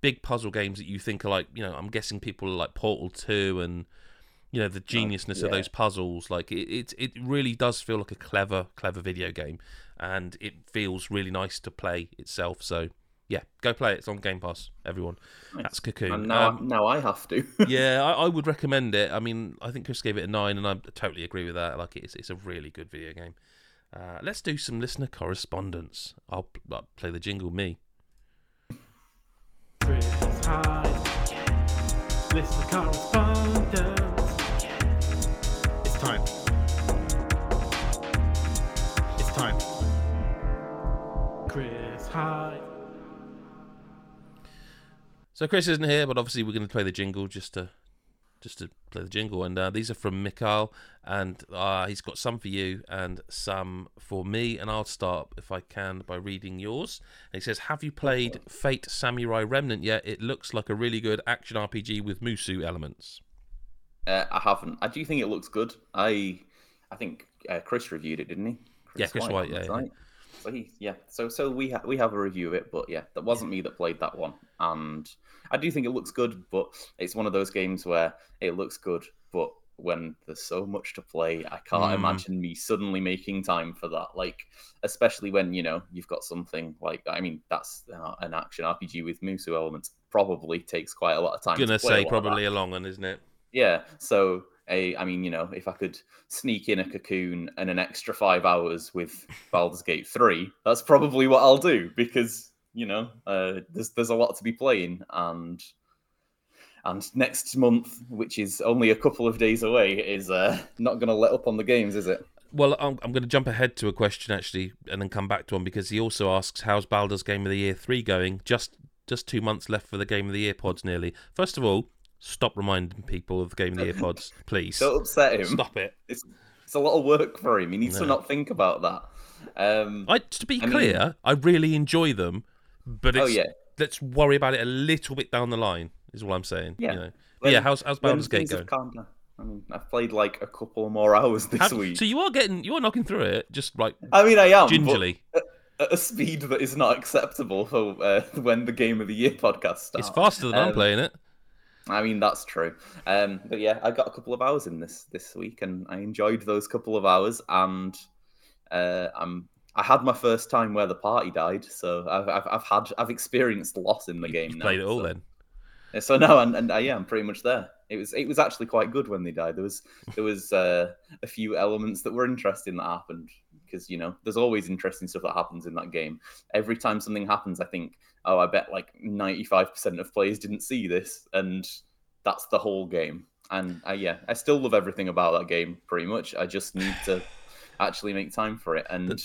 big puzzle games that you think are like, you know, I'm guessing people are like Portal Two and you know the oh, geniusness of yeah. those puzzles. Like it, it, it really does feel like a clever, clever video game, and it feels really nice to play itself. So Yeah, go play it. It's on Game Pass. Everyone, Nice. that's Cocoon. And now, Um, now I have to. yeah, I, I would recommend it. I mean, I think Chris gave it a nine, and I totally agree with that. Like, it's it's a really good video game. Uh, let's do some listener correspondence. I'll, p- I'll play the jingle. Me. Chris White. Listen to correspondence. It's time. It's time. Chris White. So Chris isn't here, but obviously we're going to play the jingle just to just to play the jingle. And uh, these are from Mikhail, and uh, he's got some for you and some for me. And I'll start if I can by reading yours. And he says, "Have you played Fate Samurai Remnant yet? It looks like a really good action RPG with Musou elements." Uh, I haven't. I do think it looks good. I I think uh, Chris reviewed it, didn't he? Yeah, Chris White, yeah, that's yeah. So he, yeah. So so we ha- we have a review of it, but yeah, that wasn't me that played that one, and I do think it looks good, but it's one of those games where it looks good, but when there's so much to play, I can't Mm. imagine me suddenly making time for that. Like, especially when you know you've got something like I mean, that's uh, an action RPG with Musou elements. Probably takes quite a lot of time. to Gonna say probably a long one, isn't it? Yeah. So a, I mean, you know, if I could sneak in a cocoon and an extra five hours with Baldur's Gate three, that's probably what I'll do because you know, uh, there's there's a lot to be playing and. And next month, which is only a couple of days away, is uh, not going to let up on the games, is it? Well, I'm, I'm going to jump ahead to a question actually, and then come back to one because he also asks, "How's Baldur's Game of the Year three going?" Just just two months left for the Game of the Year pods, nearly. First of all, stop reminding people of the Game of the Year pods, please. Don't upset him. Stop it. It's it's a lot of work for him. He needs to not think about that. Um, I to be I mean- clear, I really enjoy them, but it's, oh yeah, let's worry about it a little bit down the line. Is what I'm saying. Yeah. You know. When- yeah. How's how's Baldur's Gate going? have calmed down. I mean, I've played like a couple more hours this week. so you are getting, you are knocking through it, just like I mean, I am gingerly. at a speed that is not acceptable for uh, when the game of the year podcast starts. It's faster than I'm Um, playing it. I mean, that's true. Um, but yeah, I got a couple of hours in this this week, and I enjoyed those couple of hours. And uh, I'm I had my first time where the party died, so I've I've, I've had I've experienced loss in the game. You've now, played it all so. then. Yeah, So no, and, and uh, yeah, I'm pretty much there. It was it was actually quite good when they died. There was there was uh, a few elements that were interesting that happened because you know there's always interesting stuff that happens in that game. Every time something happens, I think, oh, I bet like 95% of players didn't see this, and that's the whole game. And uh, yeah, I still love everything about that game pretty much. I just need to actually make time for it, and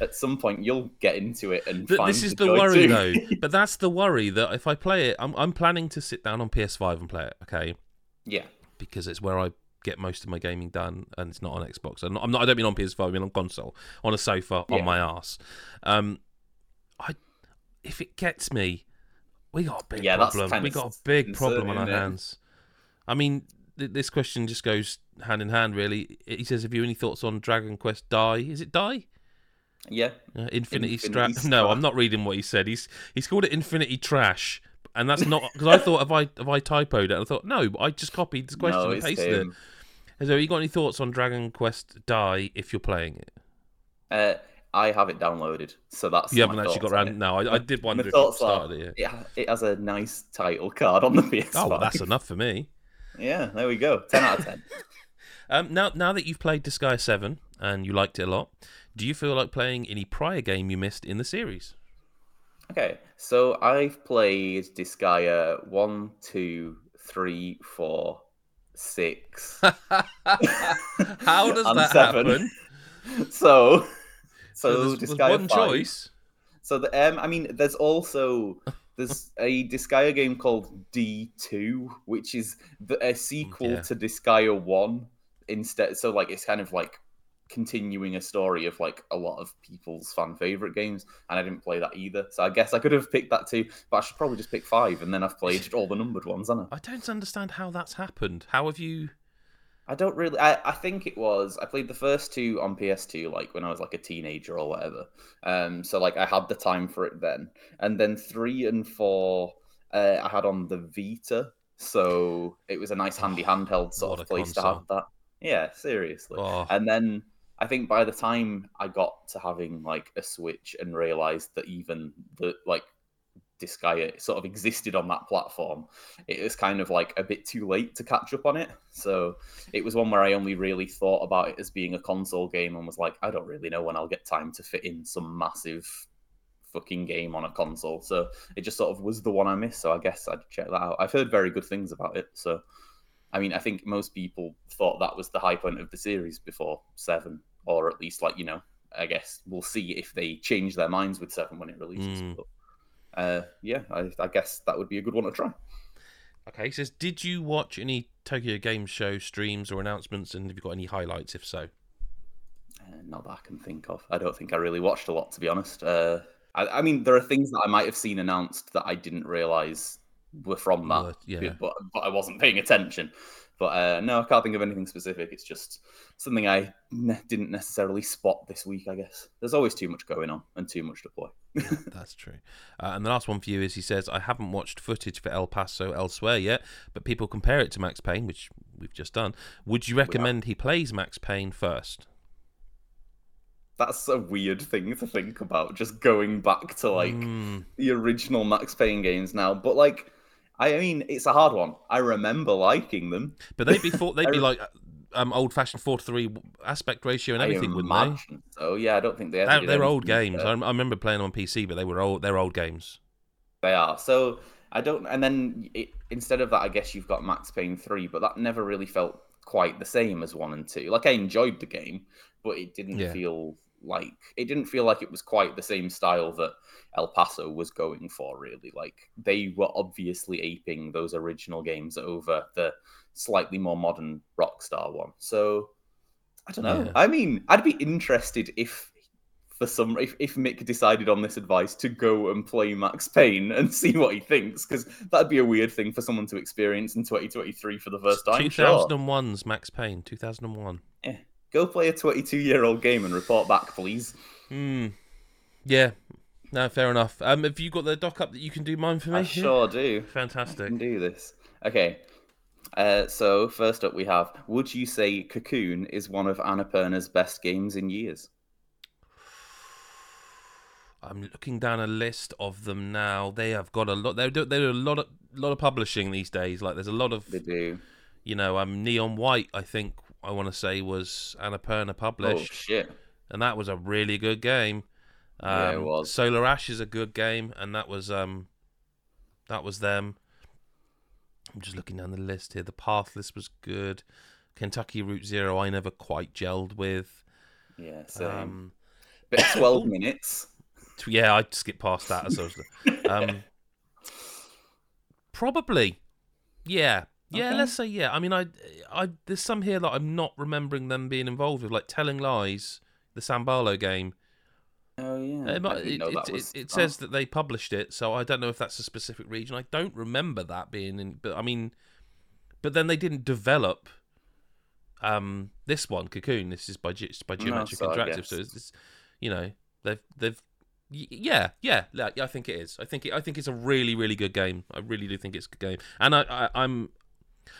at some point you'll get into it and Th- this is the worry too. though. But that's the worry that if I play it, I'm I'm planning to sit down on PS5 and play it. Okay, yeah, because it's where I get most of my gaming done, and it's not on Xbox. I'm not. I'm not I don't mean on PS5. I mean on console, on a sofa, Yeah. on my ass. Um, I if it gets me, we got a big Yeah, problem. We got a big problem on our concerning, isn't it? hands. I mean, th- this question just goes hand in hand. Really, he says, "Have you any thoughts on Dragon Quest Dai? Is it Die?" Yeah. Uh, Infinity, Infinity Stra- No, I'm not reading what he said. He's he's called it Infinity Trash, and that's not because I thought have I have I typoed it? I thought no, I just copied this question no, and pasted him. it. So, you got any thoughts on Dragon Quest Dai if you're playing it? Uh, I have it downloaded, so that's You haven't actually got around. No, I, I did wonder My if thoughts are, started it. it, ha- it has a nice title card on the PS5. Oh, well, that's enough for me. Yeah, there we go. Ten out of ten. Um, now, now that you've played Disgaea Seven and you liked it a lot, do you feel like playing any prior game you missed in the series? okay, so I've played Disgaea one, two, three, four, six. How does that seven. happen? So, so, there's, there's Disgaea one 5. choice. So the um, I mean, there's also there's a Disgaea game called D two, which is the, a sequel Yeah. to Disgaea one. Instead, so like it's kind of like continuing a story of like a lot of people's fan favorite games, and I didn't play that either. So I guess I could have picked that too, but I should probably just pick five, and then I've played all the numbered ones, haven't I? I don't understand how that's happened. How have you? I don't really. I, I think it was. I played the first two on PS2, like when I was like a teenager or whatever. Um, so like I had the time for it then, and then three and four uh, I had on the Vita, so it was a nice handy handheld sort What of place to have that. Yeah, seriously. Oh, And then I think by the time I got to having like a Switch and realized that even the like Disgaea uh, sort of existed on that platform, it was kind of like a bit too late to catch up on it. So it was one where I only really thought about it as being a console game and was like, I don't really know when I'll get time to fit in some massive fucking game on a console. So it just sort of was the one I missed. So I guess I'd check that out. I've heard very good things about it. So I mean, I think most people thought that was the high point of the series before seven, or at least like you know, I guess we'll see if they change their minds with seven when it releases. Mm. But, uh, yeah, I, I guess that would be a good one to try. Okay, he says, did you watch any Tokyo Game Show streams or announcements, and have you got any highlights? If so, Uh, not that I can think of. I don't think I really watched a lot, to be honest. Uh, I, I mean, there are things that I might have seen announced that I didn't realize were from that, yeah. but, but I wasn't paying attention. But uh, no, I can't think of anything specific. It's just something I ne- didn't necessarily spot this week, I guess. There's always too much going on and too much to play. that's true. Uh, and the last one for you is he says, I haven't watched footage for El Paso elsewhere yet, but people compare it to Max Payne, which we've just done. Would you recommend he plays Max Payne first? That's a weird thing to think about, just going back to like Mm, the original Max Payne games now. But like, I mean, it's a hard one. I remember liking them. but they'd be thought they'd be like um, old-fashioned four to three aspect ratio and everything, wouldn't they? So yeah, I don't think they. Ever They're, they're old games. I, I remember playing on PC, but they were old. They're old games. They are. So I don't. And then it, instead of that, I guess you've got Max Payne three, but that never really felt quite the same as one and two. Like I enjoyed the game, but it didn't Yeah. feel like it didn't feel like it was quite the same style that El Paso was going for. Really, like they were obviously aping those original games over the slightly more modern Rockstar one. So I don't know. Yeah. I mean, I'd be interested if for some if, if Mick decided on this advice to go and play Max Payne and see what he thinks, because that'd be a weird thing for someone to experience in 2023 for the first time. Sure. 2001's Max Payne. 2001. Eh. Go play a 22 year old game and report back, please. Hmm. Yeah. No, fair enough. Um, have you got the doc up that you can do mine for me? I sure do. Fantastic. I Fantastic. can do this. Okay. Uh, so first up we have: Would you say Cocoon is one of Annapurna's best games in years? I'm looking down a list of them now. They have got a lot. They do. They do a lot of lot of publishing these days. Like there's a lot of They do. you know. Um, Neon White. I think I want to say was Annapurna Oh published, shit! and that was a really good game. Um, Yeah, it was. Solar Ash is a good game, and that was um, that was them. I'm just looking down the list here. The Pathless was good. Kentucky Route Zero, I never quite gelled with. Yeah. So Um, bit 12 minutes. yeah, I skipped past that as I was. Um, probably, yeah, yeah. Okay. Let's say yeah. I mean, I, I there's some here that I'm not remembering them being involved with, like Telling Lies, the Sam Barlow game. Oh yeah. It, might- it, it, that it- it says that they published it, so I don't know if that's a specific region. I don't remember that being in, but I mean, but then they didn't develop um this one, Cocoon. This is by by No, Geometric so Interactive, so it's, it's you know they've they've yeah yeah yeah, I think it is. I think it, I think it's a really really good game. I really do think it's a good game, and I, I I'm.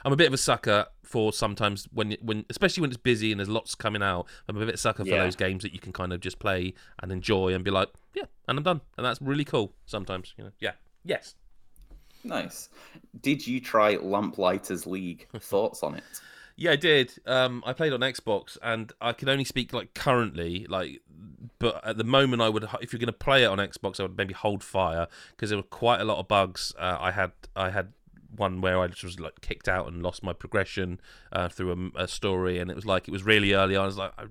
I'm a bit of a sucker for sometimes when when especially when it's busy and there's lots coming out. I'm a bit of a sucker for Yeah. those games that you can kind of just play and enjoy and be like, yeah, and I'm done. And that's really cool sometimes, you know. Yeah. Yes. Nice. Did you try Lamplighters League? Thoughts on it? Yeah, I did. Um, I played on Xbox, and I can only speak like currently, like, but at the moment, I would if you're going to play it on Xbox, I would maybe hold fire because there were quite a lot of bugs. Uh, I had I had one where I just was like kicked out and lost my progression uh, through a, a story, and it was like it was really early on. I was like. I,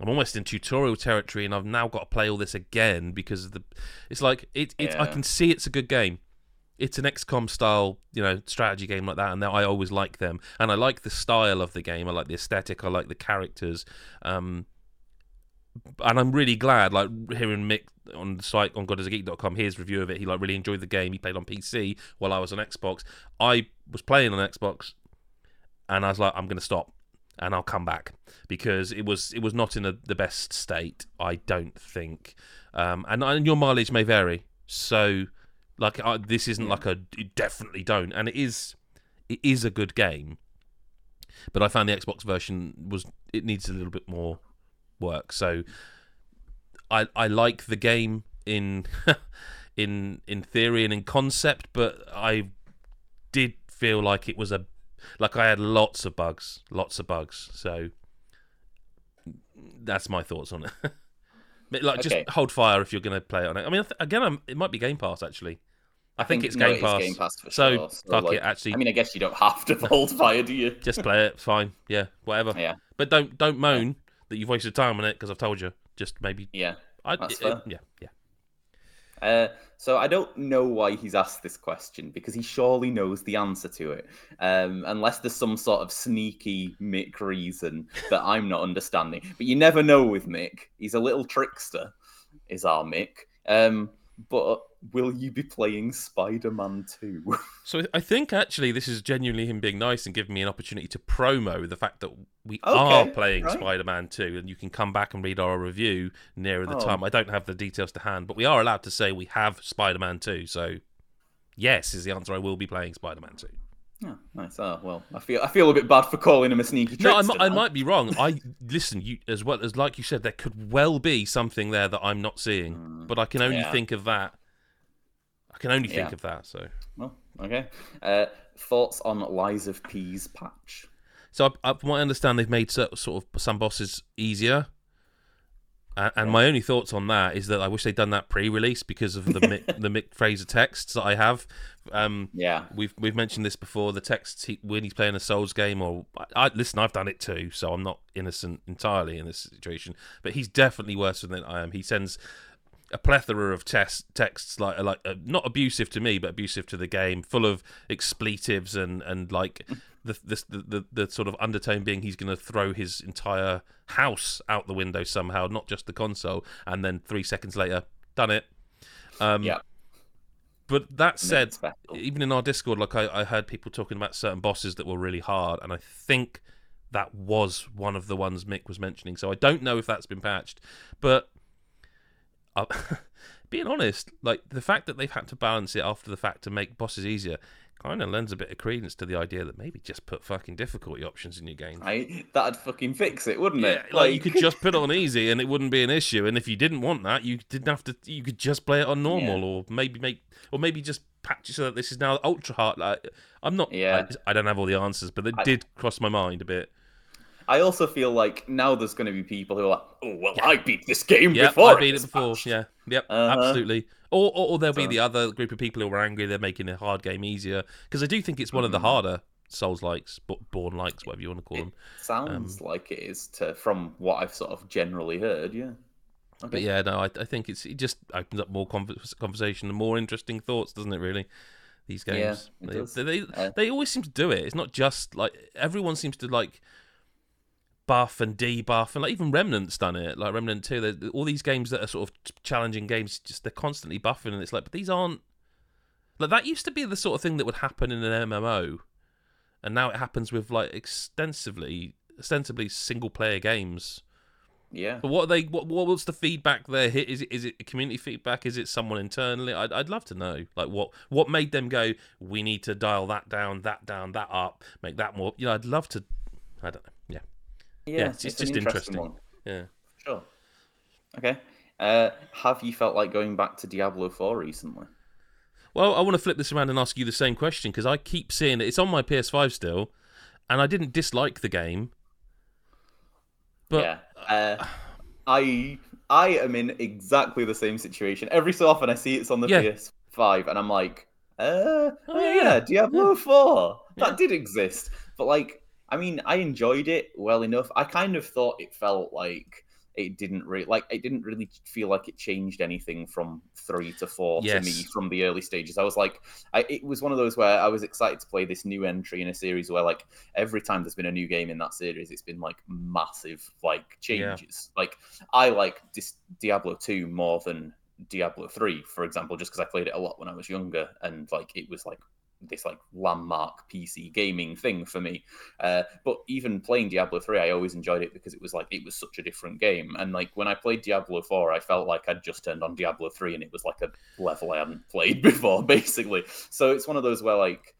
I'm almost in tutorial territory, and I've now got to play all this again because of the. It's like it. it I can see it's a good game. It's an XCOM style, you know, strategy game like that, and I always like them. And I like the style of the game. I like the aesthetic. I like the characters. Um, and I'm really glad, like hearing Mick on the site on GodIsAGeek.com, his review of it. He like really enjoyed the game. He played on PC while I was on Xbox. I was playing on Xbox, and I was like, I'm to stop, and I'll come back because it was it was not in a, the best state. I don't think, um, and, and your mileage may vary. So, like, I, this isn't like a definitely don't, and it is it is a good game. But I found the Xbox version was it needs a little bit more work. So I I like the game in in in theory and in concept, but I did feel like it was a like I had lots of bugs, lots of bugs. So that's my thoughts on it. Like, just hold fire if you're going to play it on it. I mean, again, I'm, it might be Game Pass actually. I, think, it's no, Game is Pass. Game Pass so. So, fuck like, it. Actually, I mean, I guess you don't have to hold fire, do you? just play it. Fine. Yeah, whatever. Yeah, But don't don't moan that you've wasted time on it because I've told you. Just maybe. yeah. I, That's it- fair. yeah, yeah. Uh, so I don't know why he's asked this question because he surely knows the answer to it, um, unless there's some sort of sneaky Mick reason that I'm not understanding. But you never know with Mick; he's a little trickster, is our Mick. Um, but will you be playing Spider-Man 2? So I think actually this is genuinely him being nice and giving me an opportunity to promo the fact that we Okay, are playing right. Spider-Man 2 and you can come back and read our review nearer the Oh. time. I don't have the details to hand, but we are allowed to say we have Spider-Man 2. So yes is the answer. I will be playing Spider-Man 2. oh, nice. Oh well, I feel I feel a bit bad for calling him a sneaky trickster. No, I, I might be wrong. I listen. You as well as like you said, there could well be something there that I'm not seeing, but I can only Mm. yeah. think of that. I can only think Yeah. of that. So, Well, okay. Uh, thoughts on Lies of P's patch? so I, I, from what I understand, they've made sort sort of some bosses easier. A- And my only thoughts on that is that I wish they'd done that pre-release because of the Mick, the Mick Fraser texts that I have. Um, Yeah. We've we've mentioned this before. The texts he, when he's playing a Souls game, or I, I listen, I've done it too, so I'm not innocent entirely in this situation. But he's definitely worse than I am. He sends a plethora of test, texts like like uh, not abusive to me, but abusive to the game, full of expletives and and like the the, the, the sort of undertone being he's going to throw his entire house out the window somehow, not just the console. And then three seconds later, done it. Um, Yeah. But that said, even in our Discord, like I, I heard people talking about certain bosses that were really hard, and I think that was one of the ones Mick was mentioning. So I don't know if that's been patched, but uh, being honest, like the fact that they've had to balance it after the fact to make bosses easier kind of lends a bit of credence to the idea that maybe just put fucking difficulty options in your game. I, that'd fucking fix it, wouldn't Yeah, it? like you could just put it on easy and it wouldn't be an issue. And if you didn't want that, you didn't have to. You could just play it on normal, Yeah. or maybe make, or maybe just patch it so that this is now ultra hard. Like I'm not. Yeah. I, I don't have all the answers, but it I- did cross my mind a bit. I also feel like now there's going to be people who are like, "Oh well, I beat this game Yeah, before." I beat it before. patched." Yeah, yep, Uh-huh. absolutely. Or, or, or there'll be the other group of people who are angry. They're making a hard game easier because I do think it's one of the Mhm. harder Souls likes, Born likes, whatever you want to call them. Sounds Um, like it is to from what I've sort of generally heard. Yeah. Okay. But yeah, no, I, I think it's it just opens up more convers conversation and more interesting thoughts, doesn't it? Really, these Yeah, games. it they, does. they, they, Uh, they always seem to do it. It's not just like everyone seems to like buff and debuff, and like even Remnant's done it. Like Remnant Two, all these games that are sort of challenging games, just they're constantly buffing, and it's like, but these aren't. Like that used to be the sort of thing that would happen in an MMO, and now it happens with like extensively, ostensibly single player games. yeah. But what are they? What what was the feedback there? Hit is it is it community feedback? Is it someone internally? I'd I'd love to know. Like what what made them go? We need to dial that down, that down, that up, make that more. You know, I'd love to. I don't know. Yeah, Yeah, it's- it's just interesting. one. yeah. Sure. Okay. Uh, have you felt like going back to Diablo 4 recently? Well, I want to flip this around and ask you the same question because I keep seeing it. It's on my PS5 still, and I didn't dislike the game. But yeah. Uh, I I am in exactly the same situation. Every so often I see it's on the Yeah. PS5 and I'm like, uh, oh, yeah, yeah. Diablo 4. That Yeah. did exist. But like, I mean, I enjoyed it well enough. I kind of thought it felt like it didn't really like it didn't really feel like it changed anything from three to four to me from the early stages. I was like, I, it was one of those where I was excited to play this new entry in a series where like every time there's been a new game in that series, it's been like massive like Yeah. changes. Like I like Dis- Diablo two more than Diablo three, for example, just because I played it a lot when I was younger, and like it was like this like landmark PC gaming thing for me. Uh, but even playing Diablo 3, I always enjoyed it because it was like it was such a different game. And like when I played Diablo 4, I felt like I'd just turned on Diablo 3 and it was like a level I hadn't played before, basically. So it's one of those where like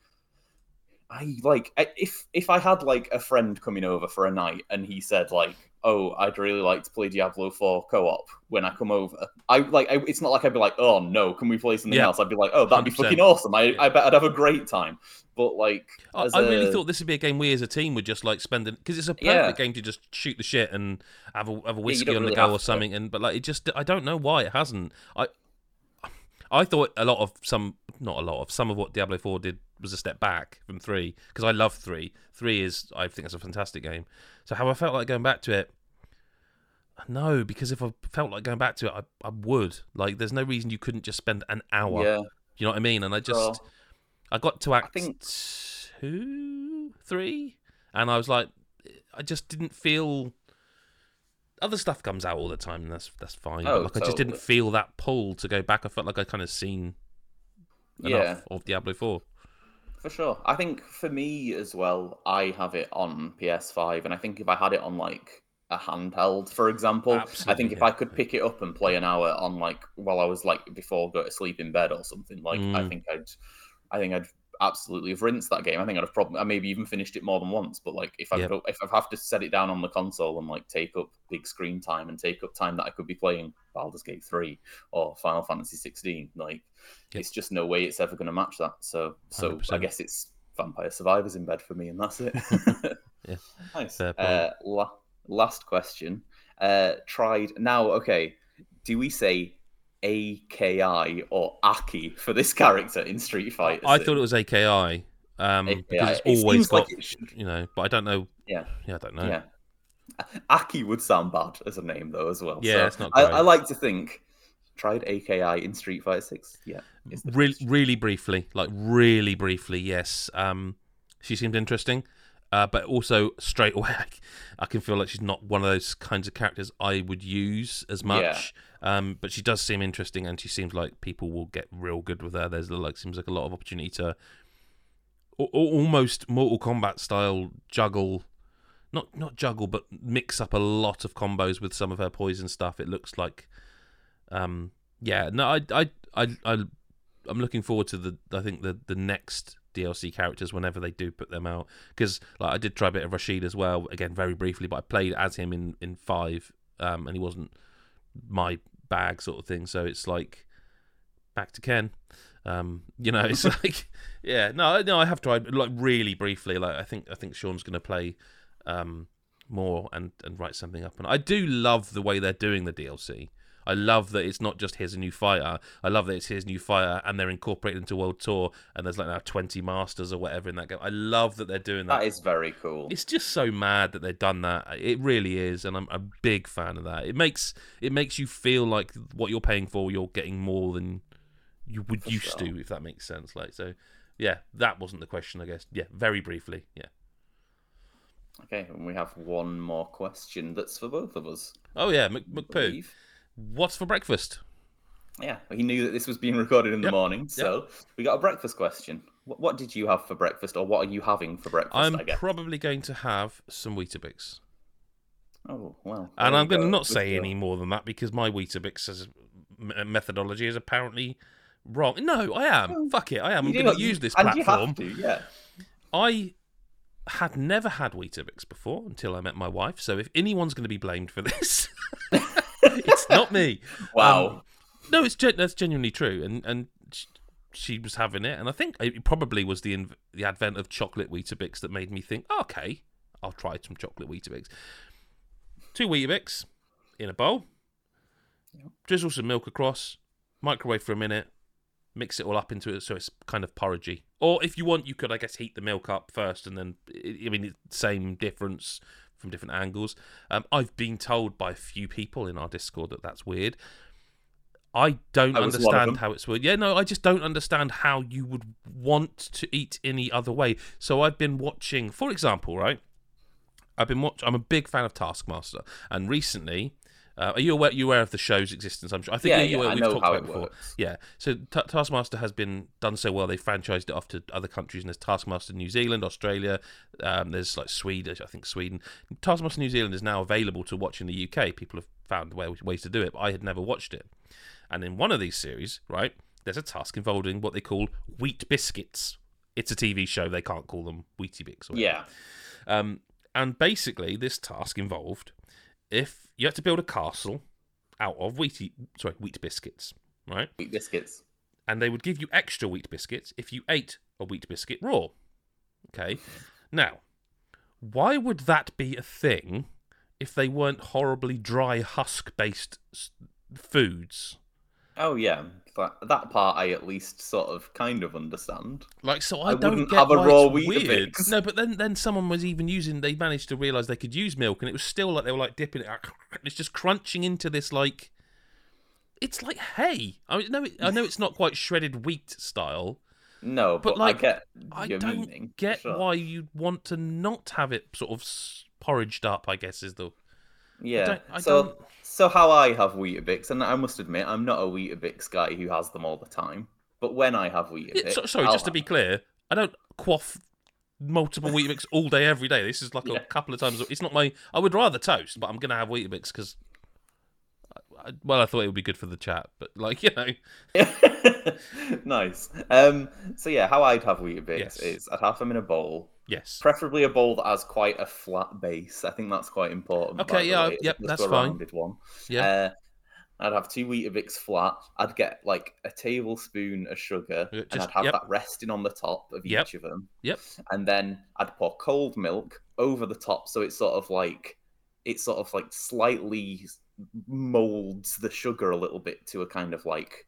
I like if if I had like a friend coming over for a night and he said like, "Oh, I'd really like to play Diablo 4 co-op when I come over." I like. I, it's not like I'd be like, "Oh no, can we play something Yeah. else?" I'd be like, "Oh, that'd be 100%. fucking awesome. I, I bet I'd have a great time." But like, I, really a- thought this would be a game we as a team would just like spend it because it's a perfect Yeah. game to just shoot the shit and have a have a whiskey don't on the go or to. something. And but like it just I don't know why it hasn't. I I thought a lot of some not a lot of some of what Diablo Four did was a step back from three because I love three. Three is I think it's a fantastic game. So how I felt like going back to it. No, because if I felt like going back to it, I, I would. Like, there's no reason you couldn't just spend an hour. yeah, You know what I mean? And I just, Sure. I got to act think- two, three, and I was like, I just didn't feel. Other stuff comes out all the time, and that's that's fine. Oh, but like, I just didn't feel that pull to go back. I felt like I kind of seen enough Yeah. of Diablo Four. for sure. I think for me as well, I have it on PS5, and I think if I had it on like a handheld, for example, I Absolutely, think if yeah. I could pick it up and play an hour on like while I was like before go to sleep in bed or something, like I Mm. think I'd, I think I'd absolutely have rinsed that game. I think I'd have probably, I maybe even finished it more than once. But like if I Yep. would if I have to set it down on the console and like take up big screen time and take up time that I could be playing Baldur's Gate three or Final Fantasy sixteen, like Yep. it's just no way it's ever going to match that. So so I 100%. guess it's Vampire Survivors in bed for me, and that's it. Yeah. nice. Uh, la- last question. Uh, tried now. Okay, do we say AKI or Aki for this character in Street Fighter? I thought it was AKI um, AKI. because it's It always seems got, like it should- you know, but I don't know. Yeah. Yeah, I don't know. Yeah. Aki would sound bad as a name though as well. Yeah, So it's not I, great. I like to think tried AKI in Street Fighter Six. Yeah. Really, really briefly, like really briefly, yes. Um, she seemed interesting, uh, but also straight away, I can feel like she's not one of those kinds of characters I would use as much. Um, but she does seem interesting, and she seems like people will get real good with her. There's like seems like a lot of opportunity to al- al- almost Mortal Kombat style juggle. Not not juggle, but mix up a lot of combos with some of her poison stuff. It looks like, um, yeah. No, I, I, I, I I'm looking forward to the I think the the next DLC characters whenever they do put them out. Because like I did try a bit of Rashid as well again very briefly but I played as him in in five um and he wasn't my bag sort of thing. So it's like back to Ken. Um you know it's like yeah no no I have tried like really briefly. Like I think I think Sean's gonna play um more and and write something up. And I do love the way they're doing the DLC I love that it's not just here's a new fighter. I love that it's here's a new fighter and they're incorporated into World Tour and there's like now 20 masters or whatever in that game. I love that they're doing that. That is very cool. It's just so mad that they've done that. It really is, and I'm a big fan of that. It makes it makes you feel like what you're paying for, you're getting more than you would For used sure. to, if that makes sense. Like so, yeah, that wasn't the question, I guess. Yeah, very briefly, yeah. Okay, and we have one more question that's for both of us. Oh yeah, Mc, McPoo. What's for breakfast? Yeah, he knew that this was being recorded in the Yep, morning, so we got a breakfast question. What, what did you have for breakfast, or what are you having for breakfast? I'm I guess. probably going to have some Weetabix. Oh well. And I'm going to not say any more than that because my Weetabix is, uh, methodology is apparently wrong. No, I am. Oh, Fuck it, I am. I'm going to use this platform. To, yeah. I had never had Weetabix before until I met my wife. So if anyone's going to be blamed for this, it's not me. Wow. Um, no, it's that's genuinely true, and and she was having it, and I think it probably was the inv- the advent of chocolate Weetabix that made me think, okay, I'll try some chocolate Weetabix. Two Weetabix in a bowl, drizzle some milk across, microwave for a minute, mix it all up into it so it's kind of porridgey. Or if you want, you could, I guess, heat the milk up first, and then I mean, same difference from different angles. Um, I've been told by a few people in our Discord that that's weird. I don't I was one of understand how it's weird. Yeah, no, I just don't understand how you would want to eat any other way. So I've been watching, for example, right? I've been watch. I'm a big fan of Taskmaster, and recently, uh, are you aware? You aware of the show's existence? I'm sure. I think Yeah, you yeah, are. I We've know talked how about it before. works. Yeah. So Ta Taskmaster has been done so well. They franchised it off to other countries, and there's Taskmaster New Zealand, Australia. Um, there's like Sweden, I think Sweden. Taskmaster New Zealand is now available to watch in the UK. People have found way, ways to do it, but I had never watched it. And in one of these series, right, there's a task involving what they call wheat biscuits. It's a TV show. They can't call them Weetabix. Or Yeah. um, and basically, this task involved if you had to build a castle out of wheat, sorry, wheat biscuits, right? Wheat biscuits. And they would give you extra wheat biscuits if you ate a wheat biscuit raw. Okay. Now, why would that be a thing if they weren't horribly dry husk based foods? Oh yeah, that, that part I at least sort of kind of understand. Like, so I, I don't get have a why raw weird. No, but then then someone was even using. They managed to realize they could use milk, and it was still like they were like dipping it. It's just crunching into this like. It's like hay. I mean, no, I know it's not quite shredded wheat style. No, But, but, like, I get I don't meaning. get sure. why you'd want to not have it sort of porridged up. I guess is the Yeah. don't- I so don't- so how I have Weetabix, and I must admit I'm not a Weetabix guy who has them all the time. But when I have Weetabix, Yeah, so, sorry, I'll just to be clear, I don't quaff multiple Weetabix all day, every day. This is like Yeah. a couple of times. It's not my. I would rather toast, but I'm gonna have Weetabix because. Well, I thought it would be good for the chat, but like you know, nice. Um, so yeah, how I'd have Weetabix Yes. is I'd have them in a bowl, yes, preferably a bowl that has quite a flat base. I think that's quite important. Okay, yeah, way, yep, that's a fine. rounded one. yeah, Uh, I'd have two Weetabix flat. I'd get like a tablespoon of sugar, Yeah, and I'd have yep. that resting on the top of Yep. each of them. Yep. And then I'd pour cold milk over the top, so it's sort of like it sort of like slightly molds the sugar a little bit to a kind of like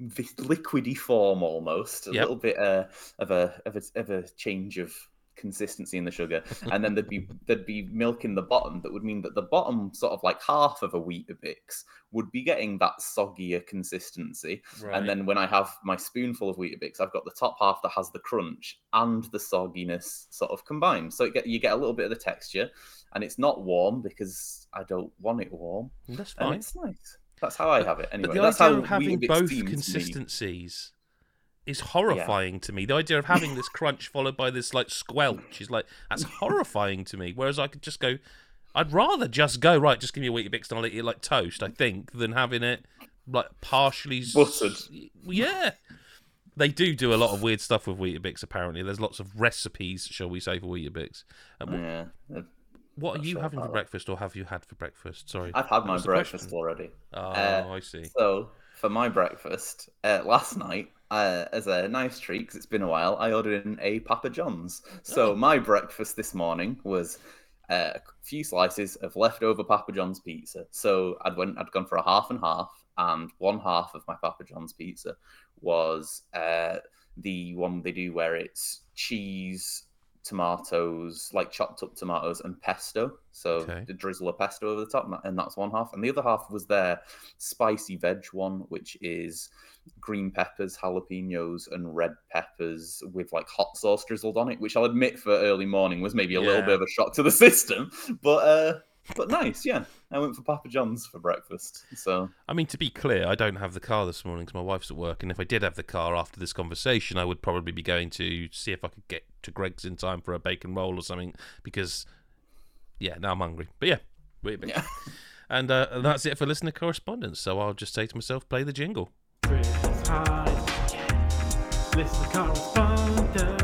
liquidy form almost. A Yep. little bit uh, of a of a of a change of consistency in the sugar and then there'd be there'd be milk in the bottom that would mean that the bottom sort of like half of a Weetabix would be getting that soggier consistency. right. And then when I have my spoonful of Weetabix, I've got the top half that has the crunch and the sogginess sort of combined. So it get, you get a little bit of the texture, and it's not warm because I don't want it warm, that's and fine. it's nice. That's how I have it. Anyway, but the that's idea how of having both me. consistencies is horrifying to me. The idea of having this crunch followed by this like squelch is like that's horrifying to me. Whereas I could just go, I'd rather just go right. Just give me a Weetabix and I'll eat it like toast. I think than having it like partially Buttered. Yeah. They do do a lot of weird stuff with Weetabix. Apparently, there's lots of recipes, shall we say, for Weetabix. Uh, Wh- Yeah, what are you sure having for that. breakfast, or have you had for breakfast? Sorry, I've had That my breakfast already. Oh, Uh, I see. So for my breakfast uh, last night, uh, as a nice treat, because it's been a while, I ordered in a Papa John's. So Oh. my breakfast this morning was uh, a few slices of leftover Papa John's pizza. So I'd went, I'd gone for a half and half, and one half of my Papa John's pizza was uh, the one they do where it's cheese. Tomatoes, like chopped up tomatoes and pesto. So Okay. the drizzle of pesto over the top, and that's one half. And the other half was their spicy veg one, which is green peppers, jalapenos, and red peppers with like hot sauce drizzled on it. Which I'll admit for early morning was maybe a little bit of a shock to the system, but uh, but nice, yeah. I went for Papa John's for breakfast. So I mean, to be clear, I don't have the car this morning because my wife's at work. And if I did have the car after this conversation, I would probably be going to see if I could get to Greggs in time for a bacon roll or something. Because, yeah, now I'm hungry. But yeah, wait a bit. yeah. And uh, that's it for listener correspondence. So I'll just say to myself, play the jingle. Chris White. Listener correspondence.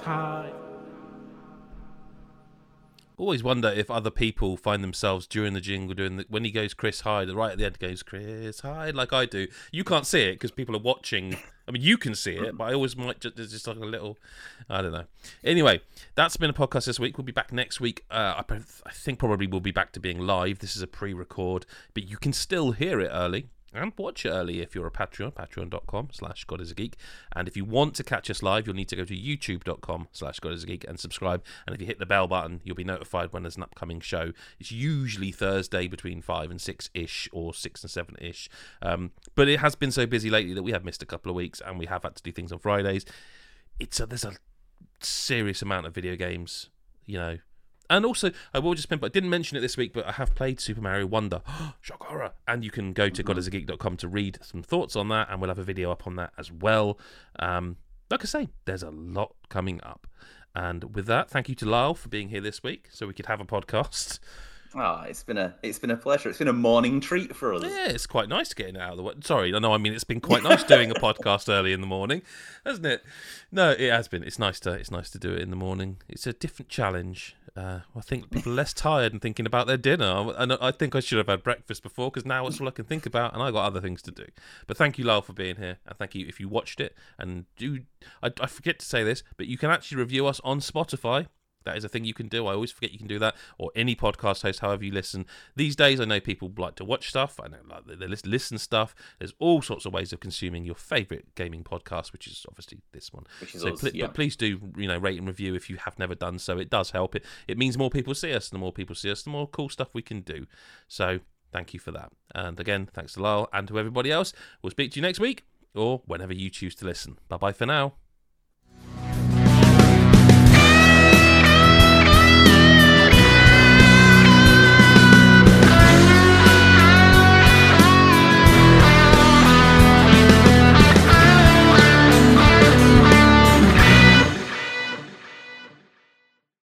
White. Always wonder if other people find themselves during the jingle doing the, when he goes Chris White, right at the end goes Chris White, like I do. You can't see it because people are watching. I mean, you can see it, but I always might just there's just like a little, I don't know. Anyway, that's been a podcast this week. We'll be back next week. Uh, I, I think probably we'll be back to being live. This is a pre-record, but you can still hear it early and watch early if you're a Patreon, patreon.com slash God is a Geek. And if you want to catch us live, you'll need to go to youtube.com slash God is a Geek and subscribe. And if you hit the bell button, you'll be notified when there's an upcoming show. It's usually Thursday between 5 and 6 ish or 6 and 7 ish. Um, but it has been so busy lately that we have missed a couple of weeks and we have had to do things on Fridays. It's a, there's a serious amount of video games, you know, and also, I will just pimp. I didn't mention it this week, but I have played Super Mario Wonder. Shock horror! And you can go to godisageek.com to read some thoughts on that, and we'll have a video up on that as well. Um, like I say, there's a lot coming up. And with that, thank you to Lyle for being here this week, so we could have a podcast. Ah, it's been a it's been a pleasure. It's been a morning treat for us. Yeah, it's quite nice getting out of the way. Sorry, no, I mean it's been quite nice doing a podcast early in the morning, hasn't it? No, it has been. It's nice to it's nice to do it in the morning. It's a different challenge. Uh, I think people are less tired and thinking about their dinner. And I think I should have had breakfast before because now it's all I can think about, and I got other things to do. But thank you, Lyle, for being here, and thank you if you watched it. And do I, I forget to say this, but you can actually review us on Spotify. That is a thing you can do. I always forget you can do that, or any podcast host, however you listen. These days, I know people like to watch stuff. I know like they listen stuff. There's all sorts of ways of consuming your favorite gaming podcast, which is obviously this one. So, us, pl- yeah. but please do, you know, rate and review if you have never done so. It does help. It it means more people see us. The more people see us, the more cool stuff we can do. So thank you for that. And again, thanks to Lyle and to everybody else. We'll speak to you next week or whenever you choose to listen. Bye bye for now.